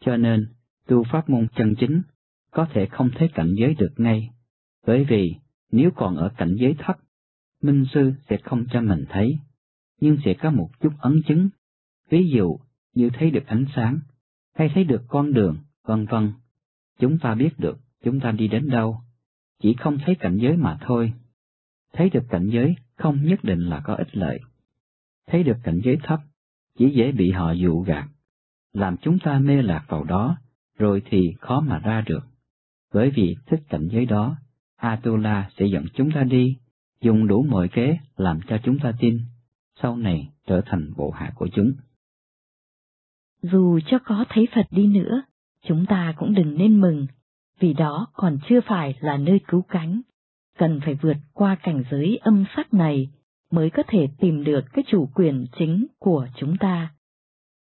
Cho nên, tu pháp môn chân chính có thể không thấy cảnh giới được ngay, bởi vì nếu còn ở cảnh giới thấp, minh sư sẽ không cho mình thấy, nhưng sẽ có một chút ấn chứng, ví dụ như thấy được ánh sáng, hay thấy được con đường, vân vân. Chúng ta biết được chúng ta đi đến đâu, chỉ không thấy cảnh giới mà thôi. Thấy được cảnh giới không nhất định là có ích lợi. Thấy được cảnh giới thấp, chỉ dễ bị họ dụ gạt, làm chúng ta mê lạc vào đó, rồi thì khó mà ra được. Bởi vì thích cảnh giới đó, Atula sẽ dẫn chúng ta đi, dùng đủ mọi kế làm cho chúng ta tin, sau này trở thành bộ hạ của chúng. Dù cho có thấy Phật đi nữa, chúng ta cũng đừng nên mừng, vì đó còn chưa phải là nơi cứu cánh. Cần phải vượt qua cảnh giới âm sắc này mới có thể tìm được cái chủ quyền chính của chúng ta.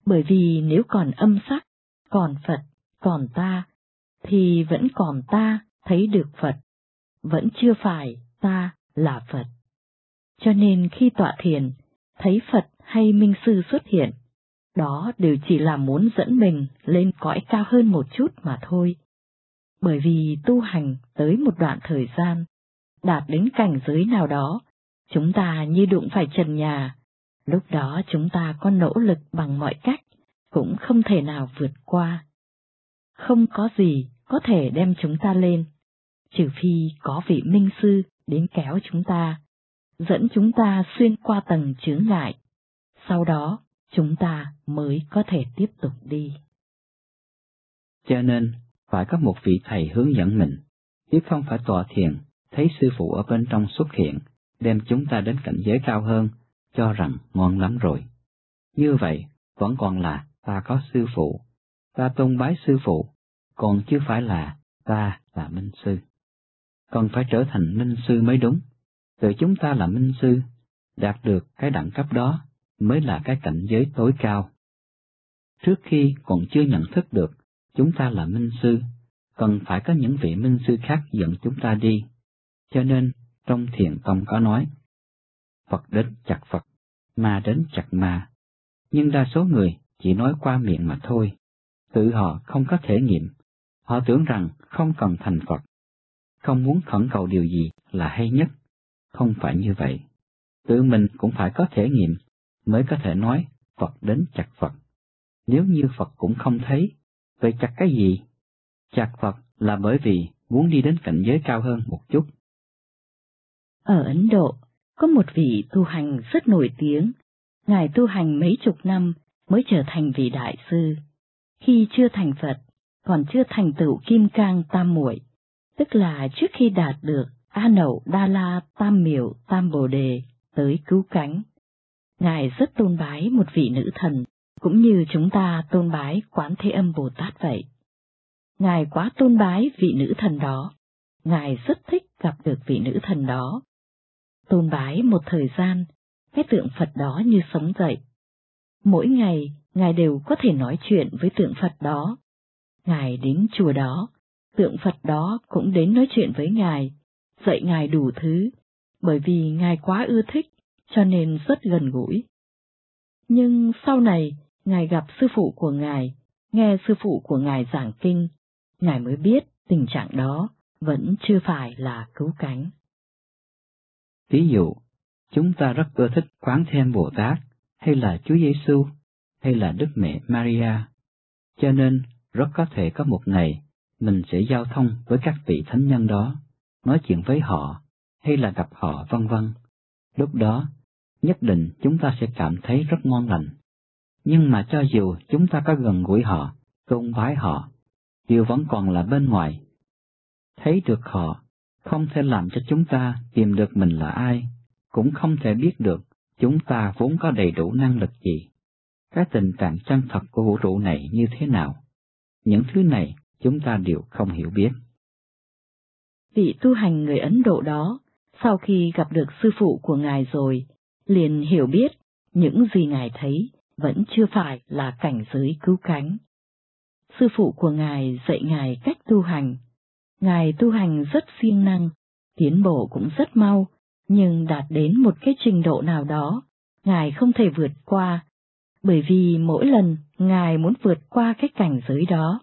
Bởi vì nếu còn âm sắc, còn Phật, còn ta, thì vẫn còn ta thấy được Phật, vẫn chưa phải ta là Phật. Cho nên khi tọa thiền, thấy Phật hay Minh Sư xuất hiện, đó đều chỉ là muốn dẫn mình lên cõi cao hơn một chút mà thôi. Bởi vì tu hành tới một đoạn thời gian, đạt đến cảnh giới nào đó, chúng ta như đụng phải trần nhà, lúc đó chúng ta có nỗ lực bằng mọi cách, cũng không thể nào vượt qua. Không có gì có thể đem chúng ta lên, trừ phi có vị minh sư đến kéo chúng ta, dẫn chúng ta xuyên qua tầng chướng ngại. Sau đó, chúng ta mới có thể tiếp tục đi. Cho nên, phải có một vị thầy hướng dẫn mình, chứ không phải tọa thiền, thấy sư phụ ở bên trong xuất hiện, đem chúng ta đến cảnh giới cao hơn, cho rằng ngon lắm rồi. Như vậy, vẫn còn là ta có sư phụ, ta tôn bái sư phụ, còn chưa phải là ta là minh sư. Còn phải trở thành minh sư mới đúng, từ chúng ta là minh sư, đạt được cái đẳng cấp đó mới là cái cảnh giới tối cao. Trước khi còn chưa nhận thức được chúng ta là minh sư, cần phải có những vị minh sư khác dẫn chúng ta đi. Cho nên, trong thiền tông có nói, Phật đến chặt Phật, ma đến chặt ma. Nhưng đa số người chỉ nói qua miệng mà thôi, tự họ không có thể nghiệm. Họ tưởng rằng không cần thành Phật, không muốn khẩn cầu điều gì là hay nhất. Không phải như vậy. Tự mình cũng phải có thể nghiệm mới có thể nói Phật đến chặt Phật. Nếu như Phật cũng không thấy, vậy chặt cái gì? Chặt Phật là bởi vì muốn đi đến cảnh giới cao hơn một chút. Ở Ấn Độ, có một vị tu hành rất nổi tiếng, Ngài tu hành mấy chục năm mới trở thành vị đại sư. Khi chưa thành Phật, còn chưa thành tựu kim cang tam muội, tức là trước khi đạt được A Nậu Đa La Tam Miểu Tam Bồ Đề tới cứu cánh. Ngài rất tôn bái một vị nữ thần, cũng như chúng ta tôn bái Quán Thế Âm Bồ Tát vậy. Ngài quá tôn bái vị nữ thần đó, Ngài rất thích gặp được vị nữ thần đó. Tôn bái một thời gian, cái tượng Phật đó như sống dậy. Mỗi ngày, Ngài đều có thể nói chuyện với tượng Phật đó. Ngài đến chùa đó, tượng Phật đó cũng đến nói chuyện với Ngài, dạy Ngài đủ thứ, bởi vì Ngài quá ưa thích, cho nên rất gần gũi. Nhưng sau này, Ngài gặp sư phụ của Ngài, nghe sư phụ của Ngài giảng kinh, Ngài mới biết tình trạng đó vẫn chưa phải là cứu cánh. Ví dụ, chúng ta rất ưa thích Quán Thêm Bồ Tát, hay là Chúa Giêsu, hay là Đức Mẹ Maria, cho nên rất có thể có một ngày mình sẽ giao thông với các vị thánh nhân đó, nói chuyện với họ, hay là gặp họ vân vân. Lúc đó, nhất định chúng ta sẽ cảm thấy rất ngon lành. Nhưng mà cho dù chúng ta có gần gũi họ, tôn vái họ, điều vẫn còn là bên ngoài. Thấy được họ, không thể làm cho chúng ta tìm được mình là ai, cũng không thể biết được chúng ta vốn có đầy đủ năng lực gì. Cái tình trạng chân thật của vũ trụ này như thế nào? Những thứ này chúng ta đều không hiểu biết. Vị tu hành người Ấn Độ đó, sau khi gặp được sư phụ của ngài rồi, liền hiểu biết những gì ngài thấy vẫn chưa phải là cảnh giới cứu cánh. Sư phụ của ngài dạy ngài cách tu hành. Ngài tu hành rất siêng năng, tiến bộ cũng rất mau, nhưng đạt đến một cái trình độ nào đó, ngài không thể vượt qua, bởi vì mỗi lần ngài muốn vượt qua cái cảnh giới đó,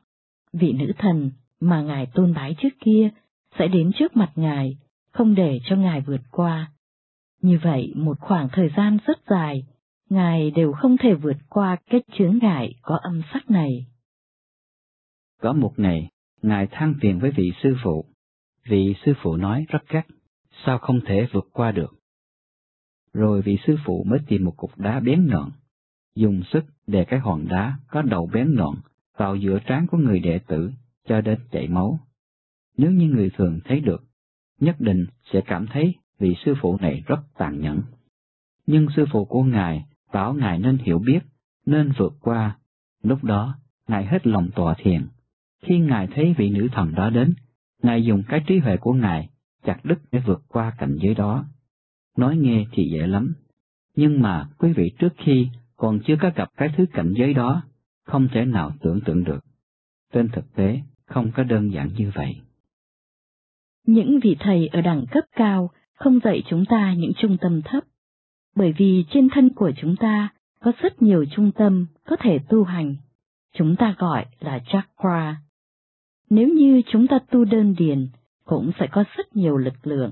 vị nữ thần mà ngài tôn bái trước kia sẽ đến trước mặt ngài, không để cho ngài vượt qua. Như vậy một khoảng thời gian rất dài, ngài đều không thể vượt qua cái chướng ngại có âm sắc này. Có một ngày, ngài than phiền với vị sư phụ, vị sư phụ nói rất gắt, sao không thể vượt qua được. Rồi vị sư phụ mới tìm một cục đá bén nhọn, dùng sức để cái hòn đá có đầu bén nhọn vào giữa trán của người đệ tử cho đến chảy máu. Nếu như người thường thấy được, nhất định sẽ cảm thấy vị sư phụ này rất tàn nhẫn. Nhưng sư phụ của ngài bảo ngài nên hiểu biết, nên vượt qua. Lúc đó, ngài hết lòng tọa thiền. Khi ngài thấy vị nữ thần đó đến, ngài dùng cái trí huệ của ngài chặt đứt để vượt qua cảnh giới đó. Nói nghe thì dễ lắm, nhưng mà quý vị trước khi còn chưa có gặp cái thứ cảnh giới đó, không thể nào tưởng tượng được. Trên thực tế, không có đơn giản như vậy. Những vị thầy ở đẳng cấp cao không dạy chúng ta những trung tâm thấp, bởi vì trên thân của chúng ta có rất nhiều trung tâm có thể tu hành, chúng ta gọi là chakra. Nếu như chúng ta tu đơn điền, cũng sẽ có rất nhiều lực lượng,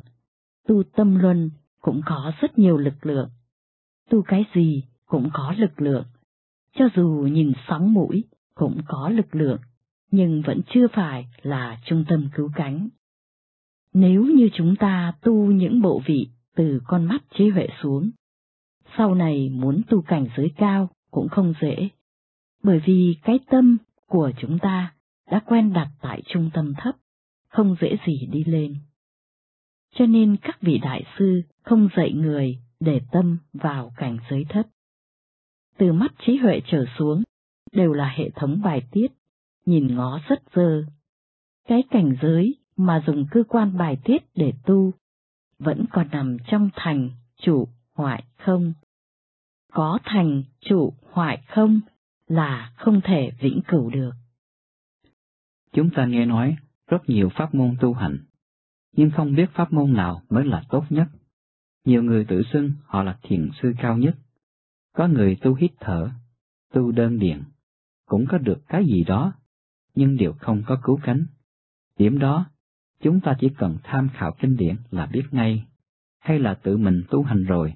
tu tâm luân cũng có rất nhiều lực lượng, tu cái gì cũng có lực lượng, cho dù nhìn sóng mũi cũng có lực lượng, nhưng vẫn chưa phải là trung tâm cứu cánh. Nếu như chúng ta tu những bộ vị từ con mắt trí huệ xuống, sau này muốn tu cảnh giới cao cũng không dễ, bởi vì cái tâm của chúng ta đã quen đặt tại trung tâm thấp, không dễ gì đi lên. Cho nên các vị đại sư không dạy người để tâm vào cảnh giới thấp. Từ mắt trí huệ trở xuống, đều là hệ thống bài tiết, nhìn ngó rất dơ. Cái cảnh giới mà dùng cơ quan bài tiết để tu, vẫn còn nằm trong thành, chủ, hoại không. Có thành, chủ, hoại không là không thể vĩnh cửu được. Chúng ta nghe nói rất nhiều pháp môn tu hành, nhưng không biết pháp môn nào mới là tốt nhất. Nhiều người tự xưng họ là thiền sư cao nhất. Có người tu hít thở, tu đơn điền, cũng có được cái gì đó, nhưng đều không có cứu cánh. Điểm đó chúng ta chỉ cần tham khảo kinh điển là biết ngay, hay là tự mình tu hành rồi,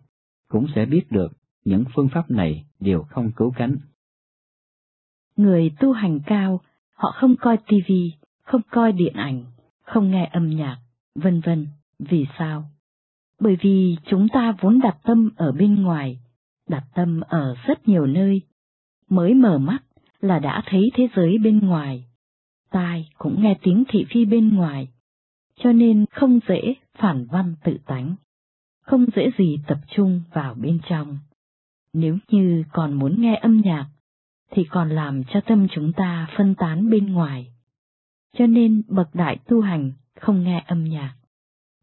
cũng sẽ biết được những phương pháp này đều không cứu cánh. Người tu hành cao, họ không coi tivi, không coi điện ảnh, không nghe âm nhạc, vân vân. Vì sao? Bởi vì chúng ta vốn đặt tâm ở bên ngoài, đặt tâm ở rất nhiều nơi. Mới mở mắt là đã thấy thế giới bên ngoài, tai cũng nghe tiếng thị phi bên ngoài, cho nên không dễ phản văn tự tánh, không dễ gì tập trung vào bên trong. Nếu như còn muốn nghe âm nhạc, thì còn làm cho tâm chúng ta phân tán bên ngoài. Cho nên bậc đại tu hành không nghe âm nhạc,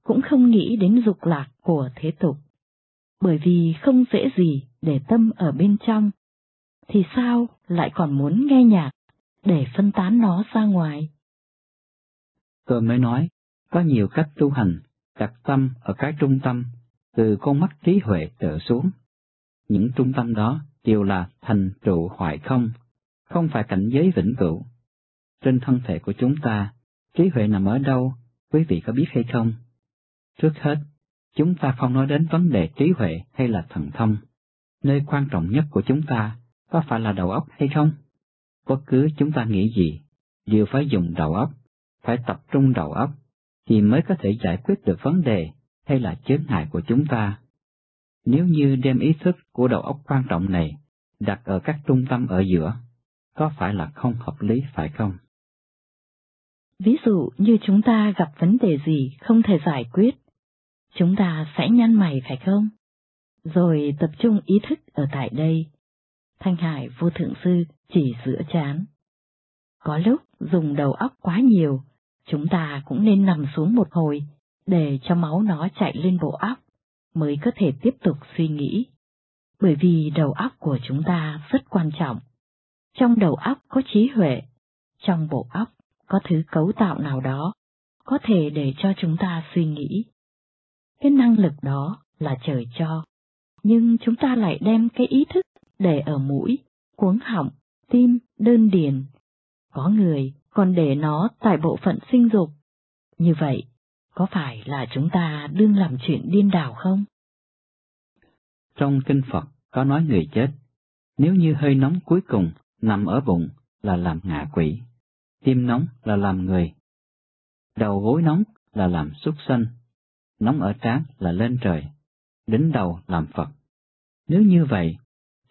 cũng không nghĩ đến dục lạc của thế tục. Bởi vì không dễ gì để tâm ở bên trong, thì sao lại còn muốn nghe nhạc để phân tán nó ra ngoài? Tôi mới nói, có nhiều cách tu hành, đặt tâm ở cái trung tâm, từ con mắt trí huệ trở xuống. Những trung tâm đó đều là thành trụ hoại không, không phải cảnh giới vĩnh cửu. Trên thân thể của chúng ta, trí huệ nằm ở đâu, quý vị có biết hay không? Trước hết, chúng ta không nói đến vấn đề trí huệ hay là thần thông. Nơi quan trọng nhất của chúng ta có phải là đầu óc hay không? Bất cứ chúng ta nghĩ gì, đều phải dùng đầu óc, phải tập trung đầu óc thì mới có thể giải quyết được vấn đề hay là chướng ngại của chúng ta. Nếu như đem ý thức của đầu óc quan trọng này đặt ở các trung tâm ở giữa, có phải là không hợp lý phải không? Ví dụ như chúng ta gặp vấn đề gì không thể giải quyết, chúng ta sẽ nhăn mày phải không? Rồi tập trung ý thức ở tại đây. Thanh Hải vô thượng sư chỉ giữa chán. Có lúc dùng đầu óc quá nhiều chúng ta cũng nên nằm xuống một hồi để cho máu nó chạy lên bộ óc mới có thể tiếp tục suy nghĩ. Bởi vì đầu óc của chúng ta rất quan trọng. Trong đầu óc có trí huệ, trong bộ óc có thứ cấu tạo nào đó có thể để cho chúng ta suy nghĩ. Cái năng lực đó là trời cho, nhưng chúng ta lại đem cái ý thức để ở mũi, cuống họng, tim, đơn điền. Có người còn để nó tại bộ phận sinh dục. Như vậy, có phải là chúng ta đương làm chuyện điên đảo không? Trong kinh Phật có nói người chết, nếu như hơi nóng cuối cùng nằm ở bụng là làm ngạ quỷ, tim nóng là làm người, đầu gối nóng là làm súc sanh, nóng ở trán là lên trời, đến đầu làm Phật. Nếu như vậy,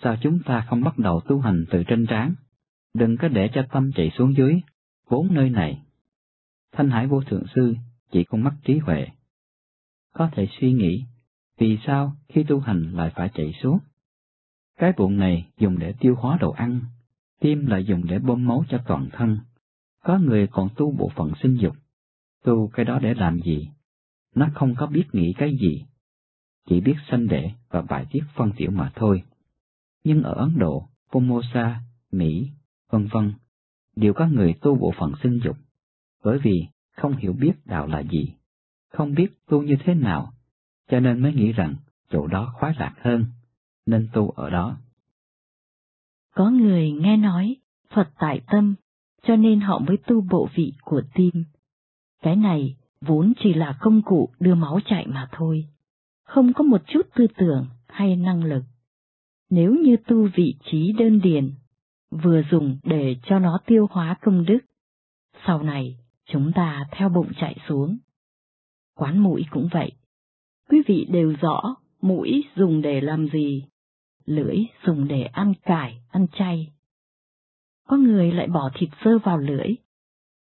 sao chúng ta không bắt đầu tu hành từ trên trán, đừng có để cho tâm chạy xuống dưới, vốn nơi này. Thanh Hải Vô Thượng Sư chỉ con mắt trí huệ. Có thể suy nghĩ, vì sao khi tu hành lại phải chạy xuống? Cái bụng này dùng để tiêu hóa đồ ăn, tim lại dùng để bơm máu cho toàn thân. Có người còn tu bộ phận sinh dục, tu cái đó để làm gì? Nó không có biết nghĩ cái gì, chỉ biết sanh đẻ và bài tiết phân tiểu mà thôi. Nhưng ở Ấn Độ, Pomosa, Mỹ, vân vân, đều có người tu bộ phận sinh dục, bởi vì không hiểu biết đạo là gì, không biết tu như thế nào, cho nên mới nghĩ rằng chỗ đó khoái lạc hơn, nên tu ở đó. Có người nghe nói Phật tại tâm, cho nên họ mới tu bộ vị của tim. Cái này vốn chỉ là công cụ đưa máu chạy mà thôi, không có một chút tư tưởng hay năng lực. Nếu như tu vị trí đơn điền, vừa dùng để cho nó tiêu hóa công đức, sau này chúng ta theo bụng chạy xuống. Quán mũi cũng vậy. Quý vị đều rõ mũi dùng để làm gì, lưỡi dùng để ăn cải, ăn chay. Có người lại bỏ thịt sơ vào lưỡi,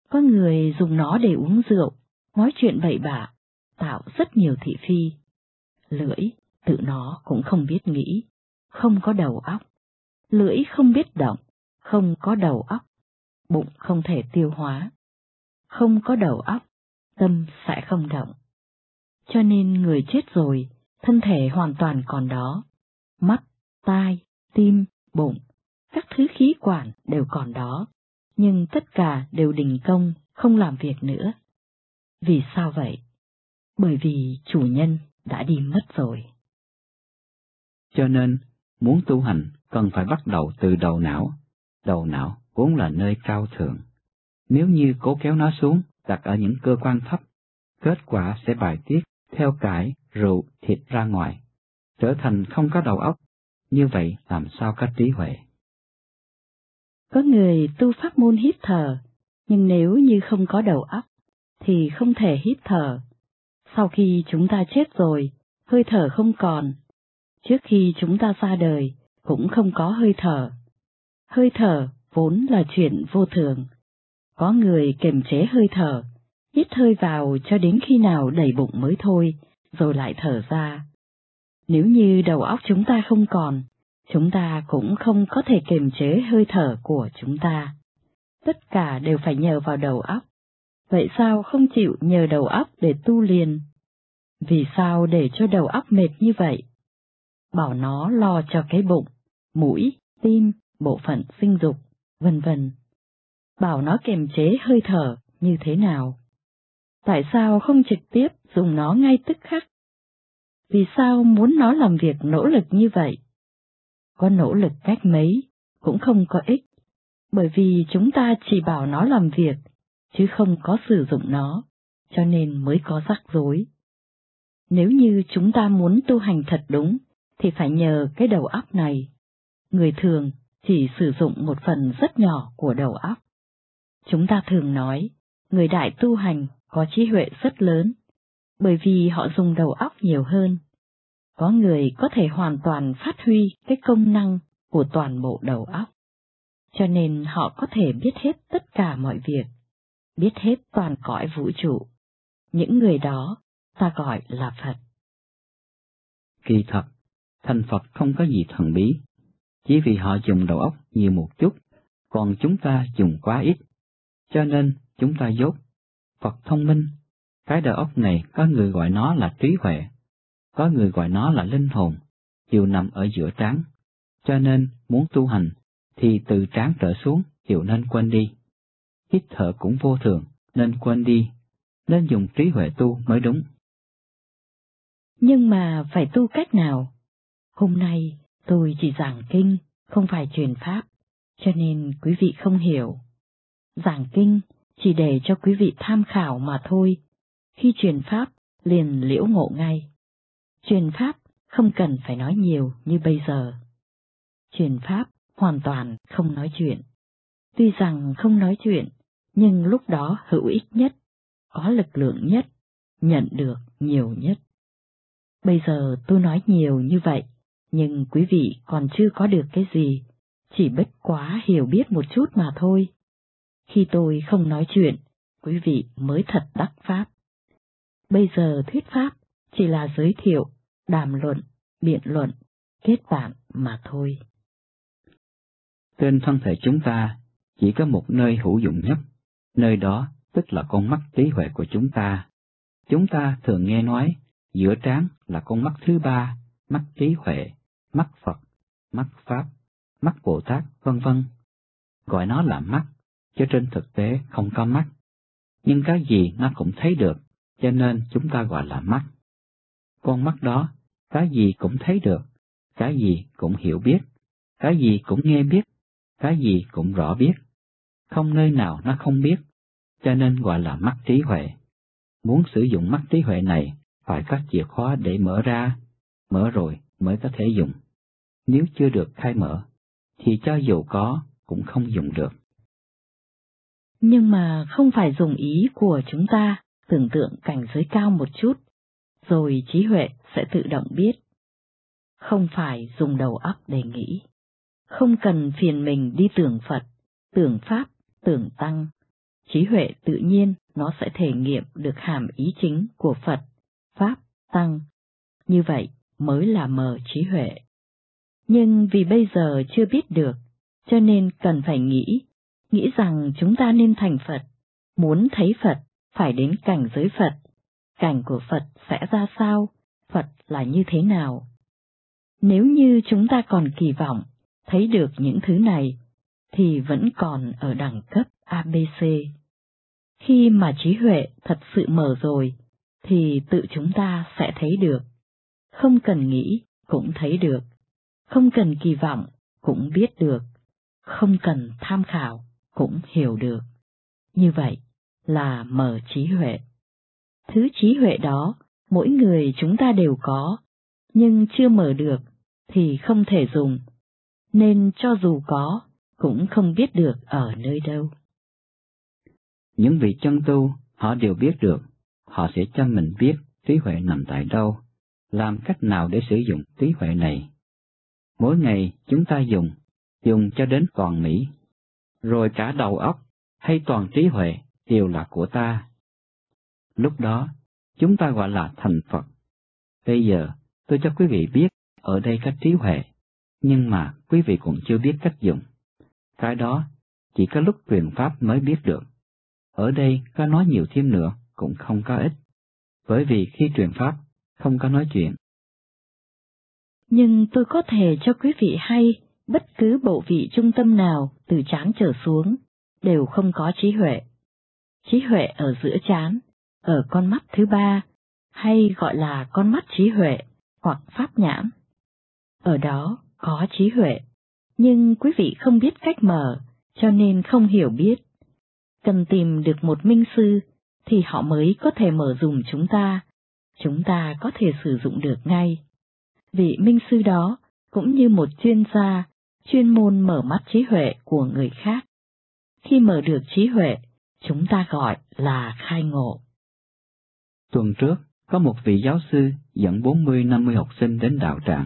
có người dùng nó để uống rượu, nói chuyện bậy bạ, tạo rất nhiều thị phi. Lưỡi, tự nó cũng không biết nghĩ, không có đầu óc. Lưỡi không biết động, không có đầu óc. Bụng không thể tiêu hóa. Không có đầu óc, tâm sẽ không động. Cho nên người chết rồi, thân thể hoàn toàn còn đó. Mắt, tai, tim, bụng, các thứ khí quản đều còn đó, nhưng tất cả đều đình công, không làm việc nữa. Vì sao vậy? Bởi vì chủ nhân đã đi mất rồi. Cho nên, muốn tu hành cần phải bắt đầu từ đầu não. Đầu não vốn là nơi cao thượng. Nếu như cố kéo nó xuống, đặt ở những cơ quan thấp, kết quả sẽ bài tiết theo cải, rượu, thịt ra ngoài, trở thành không có đầu óc, như vậy làm sao có trí huệ. Có người tu pháp môn hít thở, nhưng nếu như không có đầu óc, thì không thể hít thở. Sau khi chúng ta chết rồi, hơi thở không còn. Trước khi chúng ta ra đời, cũng không có hơi thở. Hơi thở vốn là chuyện vô thường. Có người kiềm chế hơi thở, hít hơi vào cho đến khi nào đầy bụng mới thôi, rồi lại thở ra. Nếu như đầu óc chúng ta không còn, chúng ta cũng không có thể kiềm chế hơi thở của chúng ta. Tất cả đều phải nhờ vào đầu óc. Vậy sao không chịu nhờ đầu óc để tu liền? Vì sao để cho đầu óc mệt như vậy? Bảo nó lo cho cái bụng, mũi, tim, bộ phận sinh dục, vân vân. Bảo nó kiềm chế hơi thở như thế nào? Tại sao không trực tiếp dùng nó ngay tức khắc? Vì sao muốn nó làm việc nỗ lực như vậy? Có nỗ lực cách mấy, cũng không có ích, bởi vì chúng ta chỉ bảo nó làm việc, chứ không có sử dụng nó, cho nên mới có rắc rối. Nếu như chúng ta muốn tu hành thật đúng, thì phải nhờ cái đầu óc này. Người thường chỉ sử dụng một phần rất nhỏ của đầu óc. Chúng ta thường nói, người đại tu hành có trí huệ rất lớn, bởi vì họ dùng đầu óc nhiều hơn. Có người có thể hoàn toàn phát huy cái công năng của toàn bộ đầu óc, cho nên họ có thể biết hết tất cả mọi việc, biết hết toàn cõi vũ trụ. Những người đó ta gọi là Phật. Kỳ thật, thành Phật không có gì thần bí, chỉ vì họ dùng đầu óc nhiều một chút, còn chúng ta dùng quá ít, cho nên chúng ta dốt Phật thông minh, cái đầu óc này có người gọi nó là trí huệ, có người gọi nó là linh hồn, đều nằm ở giữa trán, cho nên muốn tu hành thì từ trán trở xuống chịu nên quên đi. Hít thở cũng vô thường, nên quên đi, nên dùng trí huệ tu mới đúng. Nhưng mà phải tu cách nào? Hôm nay tôi chỉ giảng kinh, không phải truyền pháp, cho nên quý vị không hiểu. Giảng kinh chỉ để cho quý vị tham khảo mà thôi. Khi truyền pháp, liền liễu ngộ ngay. Truyền pháp không cần phải nói nhiều như bây giờ. Truyền pháp hoàn toàn không nói chuyện. Tuy rằng không nói chuyện, nhưng lúc đó hữu ích nhất, có lực lượng nhất, nhận được nhiều nhất. Bây giờ tôi nói nhiều như vậy, nhưng quý vị còn chưa có được cái gì, chỉ bất quá hiểu biết một chút mà thôi. Khi tôi không nói chuyện, quý vị mới thật đắc pháp. Bây giờ thuyết pháp chỉ là giới thiệu, đàm luận, biện luận, kết bạn mà thôi. Trên thân thể chúng ta chỉ có một nơi hữu dụng nhất, nơi đó tức là con mắt trí huệ của chúng ta. Chúng ta thường nghe nói, giữa trán là con mắt thứ ba, mắt trí huệ, mắt Phật, mắt Pháp, mắt Bồ Tát, vân vân. Gọi nó là mắt, chứ trên thực tế không có mắt. Nhưng cái gì nó cũng thấy được, cho nên chúng ta gọi là mắt. Con mắt đó, cái gì cũng thấy được, cái gì cũng hiểu biết, cái gì cũng nghe biết, cái gì cũng rõ biết. Không nơi nào nó không biết, cho nên gọi là mắt trí huệ. Muốn sử dụng mắt trí huệ này, phải có chìa khóa để mở ra, mở rồi mới có thể dùng. Nếu chưa được khai mở, thì cho dù có, cũng không dùng được. Nhưng mà không phải dùng ý của chúng ta, tưởng tượng cảnh giới cao một chút, rồi trí huệ sẽ tự động biết. Không phải dùng đầu óc để nghĩ. Không cần phiền mình đi tưởng Phật, tưởng Pháp, tưởng Tăng. Trí huệ tự nhiên nó sẽ thể nghiệm được hàm ý chính của Phật, Pháp, Tăng. Như vậy mới là mờ trí huệ. Nhưng vì bây giờ chưa biết được, cho nên cần phải nghĩ, nghĩ rằng chúng ta nên thành Phật, muốn thấy Phật phải đến cảnh giới Phật, cảnh của Phật sẽ ra sao, Phật là như thế nào. Nếu như chúng ta còn kỳ vọng thấy được những thứ này, thì vẫn còn ở đẳng cấp ABC. Khi mà trí huệ thật sự mở rồi, thì tự chúng ta sẽ thấy được. Không cần nghĩ, cũng thấy được. Không cần kỳ vọng, cũng biết được. Không cần tham khảo, cũng hiểu được. Như vậy là mở trí huệ. Thứ trí huệ đó, mỗi người chúng ta đều có, nhưng chưa mở được thì không thể dùng, nên cho dù có, cũng không biết được ở nơi đâu. Những vị chân tu, họ đều biết được, họ sẽ cho mình biết trí huệ nằm tại đâu, làm cách nào để sử dụng trí huệ này. Mỗi ngày chúng ta dùng, dùng cho đến toàn Mỹ, rồi cả đầu óc hay toàn trí huệ đều là của ta. Lúc đó, chúng ta gọi là thành Phật. Bây giờ, tôi cho quý vị biết ở đây có trí huệ, nhưng mà quý vị cũng chưa biết cách dùng. Cái đó chỉ có lúc truyền pháp mới biết được. Ở đây có nói nhiều thêm nữa cũng không có ích, bởi vì khi truyền pháp không có nói chuyện. Nhưng tôi có thể cho quý vị hay, bất cứ bộ vị trung tâm nào từ chán trở xuống, đều không có trí huệ. Trí huệ ở giữa chán, ở con mắt thứ ba, hay gọi là con mắt trí huệ hoặc pháp nhãn. Ở đó có trí huệ, nhưng quý vị không biết cách mở, cho nên không hiểu biết. Cần tìm được một minh sư, thì họ mới có thể mở dùng chúng ta, chúng ta có thể sử dụng được ngay. Vị minh sư đó cũng như một chuyên gia, chuyên môn mở mắt trí huệ của người khác. Khi mở được trí huệ, chúng ta gọi là khai ngộ. Tuần trước, có một vị giáo sư dẫn 40-50 học sinh đến đạo tràng.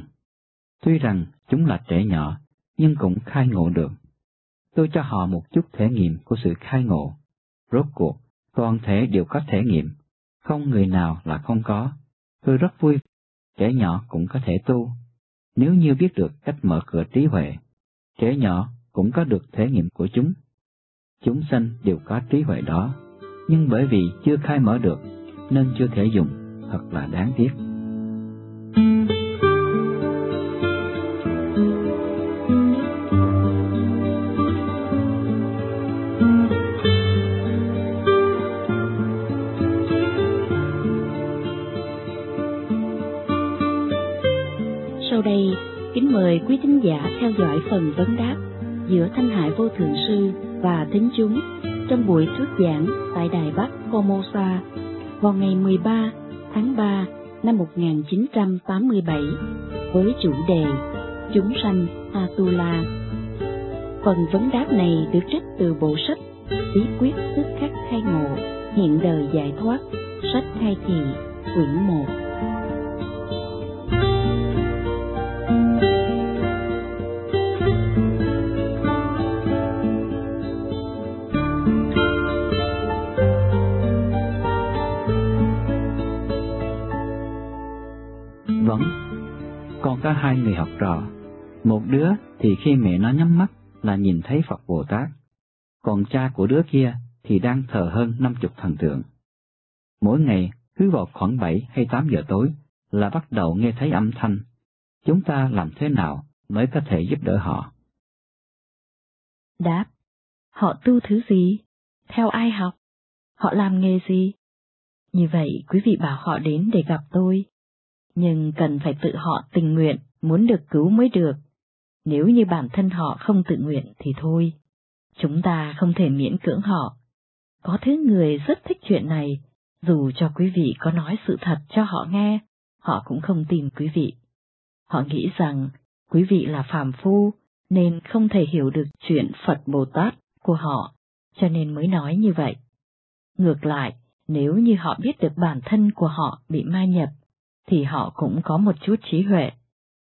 Tuy rằng chúng là trẻ nhỏ, nhưng cũng khai ngộ được. Tôi cho họ một chút thể nghiệm của sự khai ngộ. Rốt cuộc, toàn thể đều có thể nghiệm, không người nào là không có. Tôi rất vui, trẻ nhỏ cũng có thể tu. Nếu như biết được cách mở cửa trí huệ, trẻ nhỏ cũng có được thể nghiệm của chúng. Chúng sanh đều có trí huệ đó, nhưng bởi vì chưa khai mở được, nên chưa thể dùng, thật là đáng tiếc. Phần vấn đáp giữa Thanh Hải Vô Thượng Sư và thính chúng trong buổi thuyết giảng tại Đài Bắc Formosa vào ngày 13 tháng 3 năm 1987 với chủ đề Chúng sanh Atula. Phần vấn đáp này được trích từ bộ sách Bí quyết tức khắc khai ngộ, hiện đời giải thoát, sách khai thị, quyển 1. Hai người học trò. Một đứa thì khi mẹ nó nhắm mắt là nhìn thấy Phật Bồ Tát, còn cha của đứa kia thì đang thờ hơn năm chục thần tượng. Mỗi ngày, cứ vào khoảng 7 hay 8 giờ tối là bắt đầu nghe thấy âm thanh. Chúng ta làm thế nào mới có thể giúp đỡ họ? Đáp, họ tu thứ gì? Theo ai học? Họ làm nghề gì? Như vậy quý vị bảo họ đến để gặp tôi. Nhưng cần phải tự họ tình nguyện, muốn được cứu mới được. Nếu như bản thân họ không tự nguyện thì thôi. Chúng ta không thể miễn cưỡng họ. Có thứ người rất thích chuyện này, dù cho quý vị có nói sự thật cho họ nghe, họ cũng không tin quý vị. Họ nghĩ rằng quý vị là phàm phu, nên không thể hiểu được chuyện Phật Bồ Tát của họ, cho nên mới nói như vậy. Ngược lại, nếu như họ biết được bản thân của họ bị ma nhập, thì họ cũng có một chút trí huệ.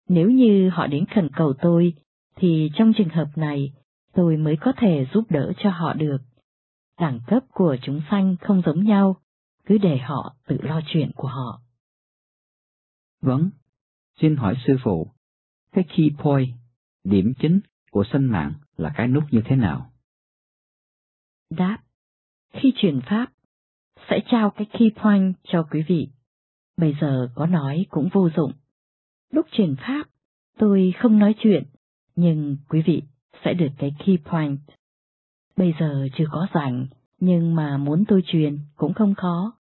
Nếu như họ đến khẩn cầu tôi, thì trong trường hợp này, tôi mới có thể giúp đỡ cho họ được. Đẳng cấp của chúng sanh không giống nhau, cứ để họ tự lo chuyện của họ. Vâng, xin hỏi sư phụ, cái key point, điểm chính của sinh mạng là cái nút như thế nào? Đáp, khi truyền pháp, sẽ trao cái key point cho quý vị. Bây giờ có nói cũng vô dụng. Lúc truyền pháp, tôi không nói chuyện, nhưng quý vị sẽ được cái key point. Bây giờ chưa có rảnh, nhưng mà muốn tôi truyền cũng không khó.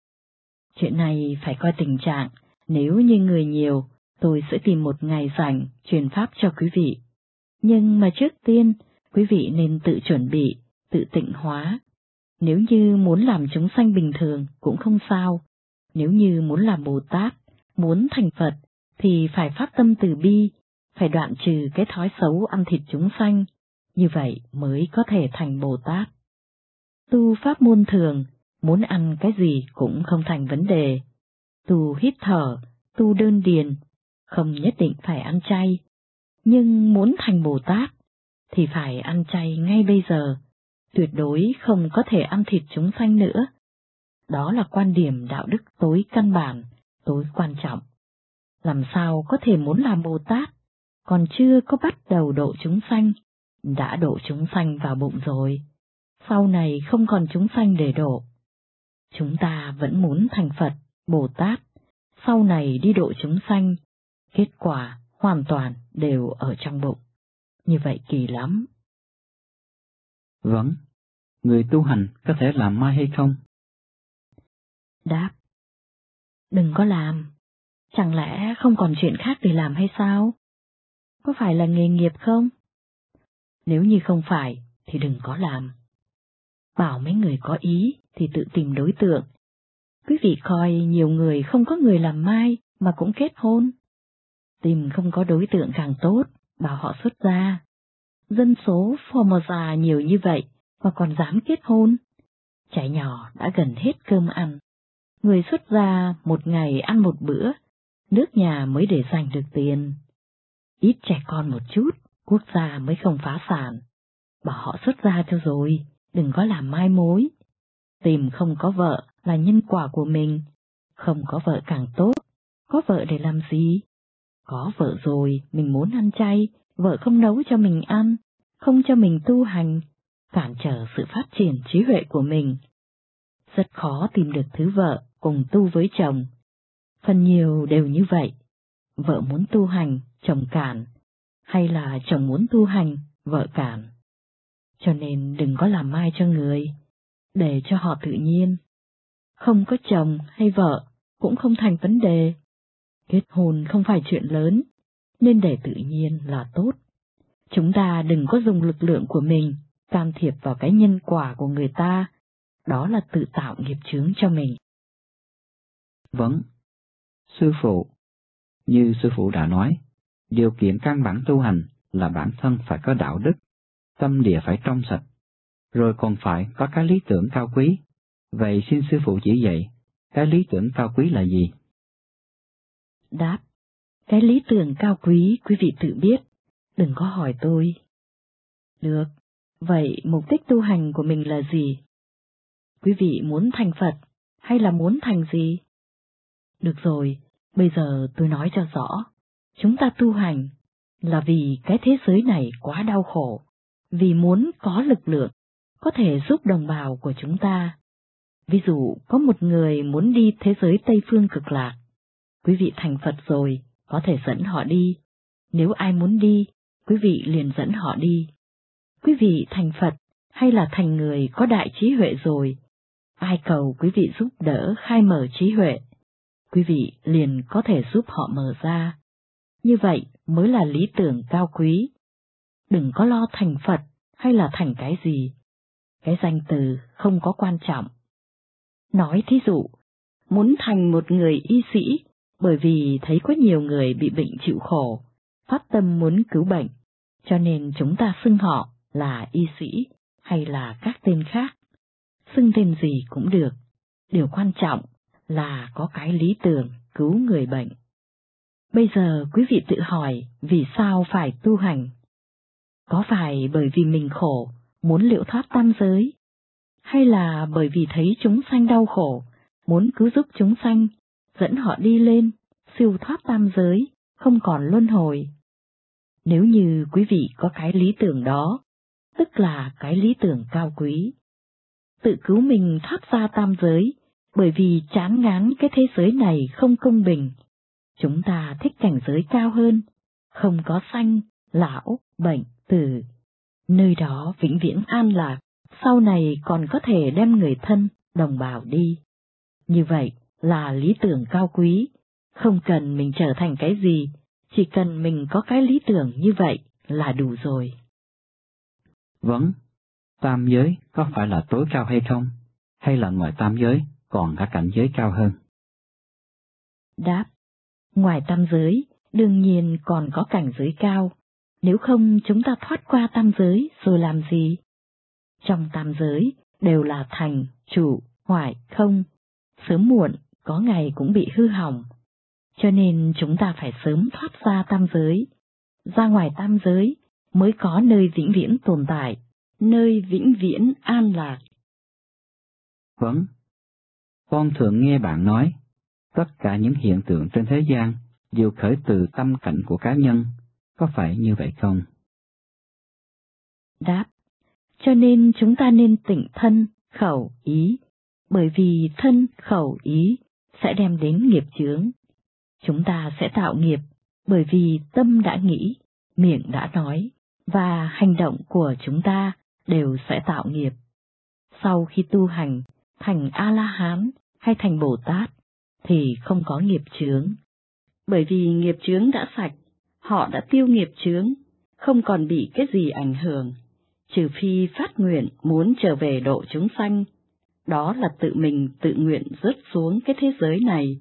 Chuyện này phải coi tình trạng, nếu như người nhiều, tôi sẽ tìm một ngày rảnh truyền pháp cho quý vị. Nhưng mà trước tiên, quý vị nên tự chuẩn bị, tự tịnh hóa. Nếu như muốn làm chúng sanh bình thường cũng không sao. Nếu như muốn làm Bồ Tát, muốn thành Phật, thì phải phát tâm từ bi, phải đoạn trừ cái thói xấu ăn thịt chúng sanh, như vậy mới có thể thành Bồ Tát. Tu pháp môn thường, muốn ăn cái gì cũng không thành vấn đề. Tu hít thở, tu đơn điền, không nhất định phải ăn chay, nhưng muốn thành Bồ Tát thì phải ăn chay ngay bây giờ, tuyệt đối không có thể ăn thịt chúng sanh nữa. Đó là quan điểm đạo đức tối căn bản, tối quan trọng. Làm sao có thể muốn làm Bồ Tát, còn chưa có bắt đầu độ chúng sanh, đã độ chúng sanh vào bụng rồi, sau này không còn chúng sanh để độ. Chúng ta vẫn muốn thành Phật, Bồ Tát, sau này đi độ chúng sanh, kết quả hoàn toàn đều ở trong bụng. Như vậy kỳ lắm. Vâng, người tu hành có thể làm mai hay không? Đáp. Đừng có làm. Chẳng lẽ không còn chuyện khác để làm hay sao? Có phải là nghề nghiệp không? Nếu như không phải, thì đừng có làm. Bảo mấy người có ý thì tự tìm đối tượng. Quý vị coi nhiều người không có người làm mai mà cũng kết hôn. Tìm không có đối tượng càng tốt, bảo họ xuất gia. Dân số Formosa nhiều như vậy mà còn dám kết hôn. Trẻ nhỏ đã gần hết cơm ăn. Người xuất gia một ngày ăn một bữa, nước nhà mới để dành được tiền. Ít trẻ con một chút, quốc gia mới không phá sản. Bảo họ xuất gia cho rồi, đừng có làm mai mối. Tìm không có vợ là nhân quả của mình, không có vợ càng tốt, có vợ để làm gì? Có vợ rồi, mình muốn ăn chay, vợ không nấu cho mình ăn, không cho mình tu hành, cản trở sự phát triển trí huệ của mình. Rất khó tìm được thứ vợ cùng tu với chồng. Phần nhiều đều như vậy. Vợ muốn tu hành, chồng cản, hay là chồng muốn tu hành, vợ cản. Cho nên đừng có làm mai cho người, để cho họ tự nhiên. Không có chồng hay vợ cũng không thành vấn đề. Kết hôn không phải chuyện lớn, nên để tự nhiên là tốt. Chúng ta đừng có dùng lực lượng của mình can thiệp vào cái nhân quả của người ta, đó là tự tạo nghiệp chướng cho mình. Vâng, sư phụ, như sư phụ đã nói, điều kiện căn bản tu hành là bản thân phải có đạo đức, tâm địa phải trong sạch, rồi còn phải có cái lý tưởng cao quý. Vậy xin sư phụ chỉ dạy, cái lý tưởng cao quý là gì? Đáp, cái lý tưởng cao quý quý vị tự biết, đừng có hỏi tôi. Được, vậy mục đích tu hành của mình là gì? Quý vị muốn thành Phật hay là muốn thành gì? Được rồi, Bây giờ tôi nói cho rõ, chúng ta tu hành là vì cái thế giới này quá đau khổ, vì muốn có lực lượng, có thể giúp đồng bào của chúng ta. Ví dụ, có một người muốn đi thế giới Tây Phương cực lạc. Quý vị thành Phật rồi, có thể dẫn họ đi. Nếu ai muốn đi, quý vị liền dẫn họ đi. Quý vị thành Phật hay là thành người có đại trí huệ rồi, ai cầu quý vị giúp đỡ khai mở trí huệ, quý vị liền có thể giúp họ mở ra. Như vậy mới là lý tưởng cao quý. Đừng có lo thành Phật hay là thành cái gì. Cái danh từ không có quan trọng. Nói thí dụ, muốn thành một người y sĩ bởi vì thấy có nhiều người bị bệnh chịu khổ, phát tâm muốn cứu bệnh, cho nên chúng ta xưng họ là y sĩ hay là các tên khác. Xưng tên gì cũng được, điều quan trọng là có cái lý tưởng cứu người bệnh. Bây giờ quý vị tự hỏi vì sao phải tu hành? Có phải bởi vì mình khổ, muốn liệu thoát tam giới? Hay là bởi vì thấy chúng sanh đau khổ, muốn cứu giúp chúng sanh, dẫn họ đi lên, siêu thoát tam giới, không còn luân hồi? Nếu như quý vị có cái lý tưởng đó, tức là cái lý tưởng cao quý. Tự cứu mình thoát ra tam giới, bởi vì chán ngán cái thế giới này không công bình. Chúng ta thích cảnh giới cao hơn, không có sanh, lão, bệnh, tử. Nơi đó vĩnh viễn an lạc, sau này còn có thể đem người thân, đồng bào đi. Như vậy là lý tưởng cao quý, không cần mình trở thành cái gì, chỉ cần mình có cái lý tưởng như vậy là đủ rồi. Vấn, tam giới có phải là tối cao hay không? Hay là ngoài tam giới còn cả cảnh giới cao hơn? Đáp, ngoài tam giới, đương nhiên còn có cảnh giới cao, nếu không chúng ta thoát qua tam giới rồi làm gì? Trong tam giới đều là thành, chủ, hoại, không, sớm muộn có ngày cũng bị hư hỏng, cho nên chúng ta phải sớm thoát ra tam giới, ra ngoài tam giới mới có nơi vĩnh viễn tồn tại, nơi vĩnh viễn an lạc. Vâng, con thường nghe bạn nói, tất cả những hiện tượng trên thế gian đều khởi từ tâm cảnh của cá nhân, có phải như vậy không? Đáp, cho nên chúng ta nên tỉnh thân, khẩu, ý, bởi vì thân, khẩu, ý sẽ đem đến nghiệp chướng. Chúng ta sẽ tạo nghiệp, bởi vì tâm đã nghĩ, miệng đã nói, và hành động của chúng ta đều sẽ tạo nghiệp. Sau khi tu hành, thành A-la-hán hay thành Bồ Tát, thì không có nghiệp chướng. Bởi vì nghiệp chướng đã sạch, họ đã tiêu nghiệp chướng, không còn bị cái gì ảnh hưởng, trừ phi phát nguyện muốn trở về độ chúng sanh. Đó là tự mình tự nguyện rớt xuống cái thế giới này,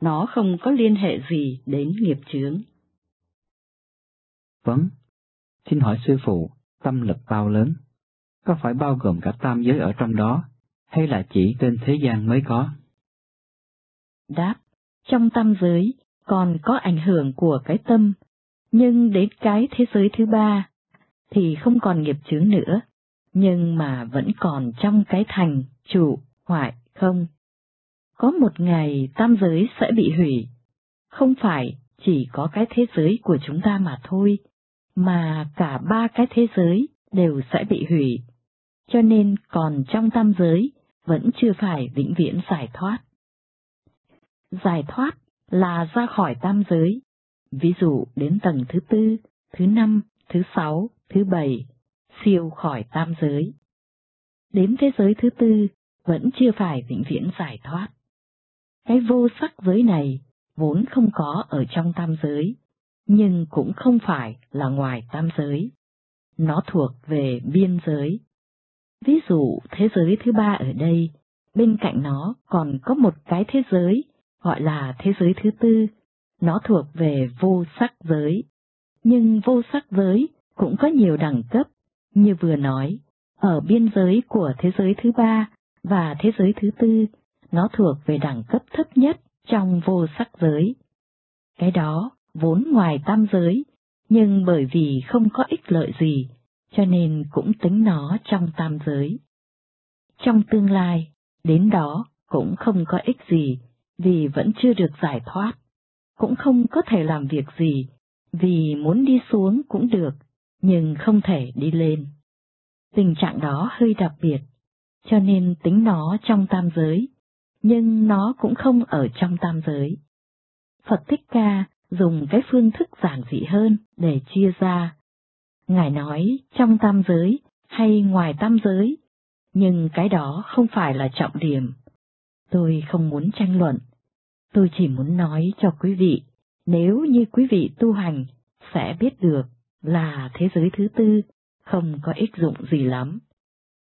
nó không có liên hệ gì đến nghiệp chướng. Vâng, xin hỏi sư phụ, tâm lực bao lớn? Có phải bao gồm cả tam giới ở trong đó, hay là chỉ trên thế gian mới có? Đáp, trong tam giới còn có ảnh hưởng của cái tâm, nhưng đến cái thế giới thứ ba thì không còn nghiệp chướng nữa, nhưng mà vẫn còn trong cái thành, trụ hoại, không. Có một ngày tam giới sẽ bị hủy, không phải chỉ có cái thế giới của chúng ta mà thôi, mà cả ba cái thế giới đều sẽ bị hủy, cho nên còn trong tam giới vẫn chưa phải vĩnh viễn giải thoát. Giải thoát là ra khỏi tam giới, ví dụ đến tầng thứ tư, thứ năm, thứ sáu, thứ bảy, siêu khỏi tam giới. Đến thế giới thứ tư vẫn chưa phải vĩnh viễn giải thoát. Cái vô sắc giới này vốn không có ở trong tam giới, nhưng cũng không phải là ngoài tam giới. Nó thuộc về biên giới. Ví dụ thế giới thứ ba ở đây, bên cạnh nó còn có một cái thế giới gọi là thế giới thứ tư, nó thuộc về vô sắc giới. Nhưng vô sắc giới cũng có nhiều đẳng cấp, như vừa nói, ở biên giới của thế giới thứ ba và thế giới thứ tư, nó thuộc về đẳng cấp thấp nhất trong vô sắc giới. Cái đó vốn ngoài tam giới, nhưng bởi vì không có ích lợi gì, cho nên cũng tính nó trong tam giới. Trong tương lai, đến đó cũng không có ích gì, vì vẫn chưa được giải thoát, cũng không có thể làm việc gì, vì muốn đi xuống cũng được, nhưng không thể đi lên. Tình trạng đó hơi đặc biệt, cho nên tính nó trong tam giới, nhưng nó cũng không ở trong tam giới. Phật Thích Ca dùng cái phương thức giản dị hơn để chia ra. Ngài nói trong tam giới hay ngoài tam giới, nhưng cái đó không phải là trọng điểm. Tôi không muốn tranh luận, tôi chỉ muốn nói cho quý vị, nếu như quý vị tu hành sẽ biết được là thế giới thứ tư không có ích dụng gì lắm.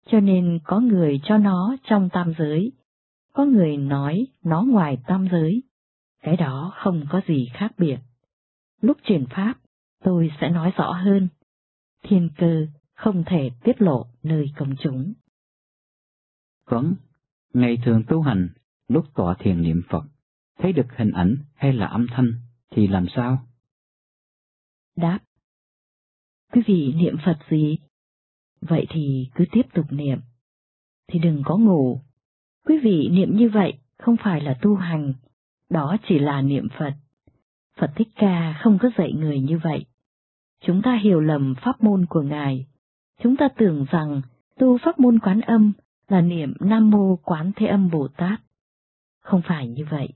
Cho nên có người cho nó trong tam giới, có người nói nó ngoài tam giới. Cái đó không có gì khác biệt. Lúc truyền pháp, tôi sẽ nói rõ hơn. Thiên cơ không thể tiết lộ nơi công chúng. Vâng, ngày thường tu hành, lúc tọa thiền niệm Phật, thấy được hình ảnh hay là âm thanh thì làm sao? Đáp. Quý vị niệm Phật gì? Vậy thì cứ tiếp tục niệm. Thì đừng có ngủ. Quý vị niệm như vậy không phải là tu hành, đó chỉ là niệm Phật. Phật Thích Ca không có dạy người như vậy. Chúng ta hiểu lầm pháp môn của Ngài. Chúng ta tưởng rằng tu pháp môn quán âm là niệm Nam Mô Quán Thế Âm Bồ Tát. Không phải như vậy.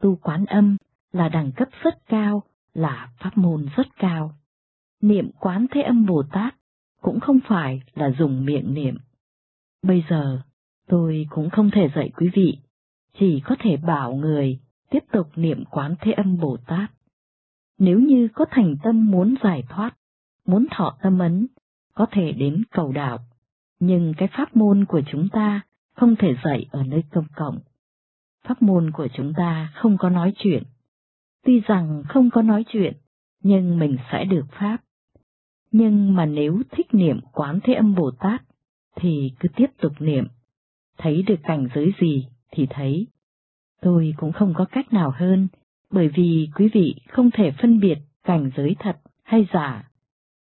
Tu quán âm là đẳng cấp rất cao, là pháp môn rất cao. Niệm Quán Thế Âm Bồ Tát cũng không phải là dùng miệng niệm. Bây giờ, tôi cũng không thể dạy quý vị, chỉ có thể bảo người tiếp tục niệm Quán Thế Âm Bồ Tát. Nếu như có thành tâm muốn giải thoát, muốn thọ tâm ấn, có thể đến cầu đạo, nhưng cái pháp môn của chúng ta không thể dạy ở nơi công cộng. Pháp môn của chúng ta không có nói chuyện. Tuy rằng không có nói chuyện, nhưng mình sẽ được pháp. Nhưng mà nếu thích niệm quán thế âm Bồ Tát, thì cứ tiếp tục niệm. Thấy được cảnh giới gì thì thấy. Tôi cũng không có cách nào hơn, bởi vì quý vị không thể phân biệt cảnh giới thật hay giả.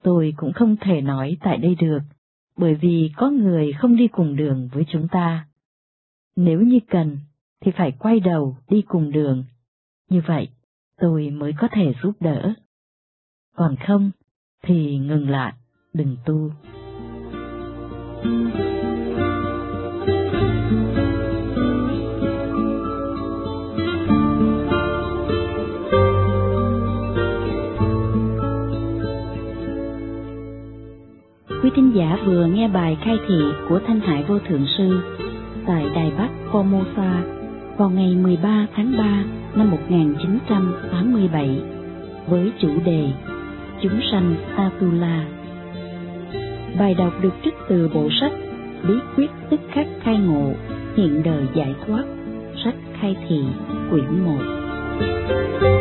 Tôi cũng không thể nói tại đây được, bởi vì có người không đi cùng đường với chúng ta. Nếu như cần, thì phải quay đầu đi cùng đường. Như vậy, tôi mới có thể giúp đỡ. Còn không, thì ngừng lại, đừng tu. Quý thính giả vừa nghe bài khai thị của Thanh Hải Vô Thượng Sư tại Đài Bắc Formosa vào ngày 13 tháng 3 năm 1987 với chủ đề Chúng sanh Atula. Bài đọc được trích từ bộ sách Bí quyết tức khắc khai ngộ, hiện đời giải thoát, sách khai thị, quyển 1.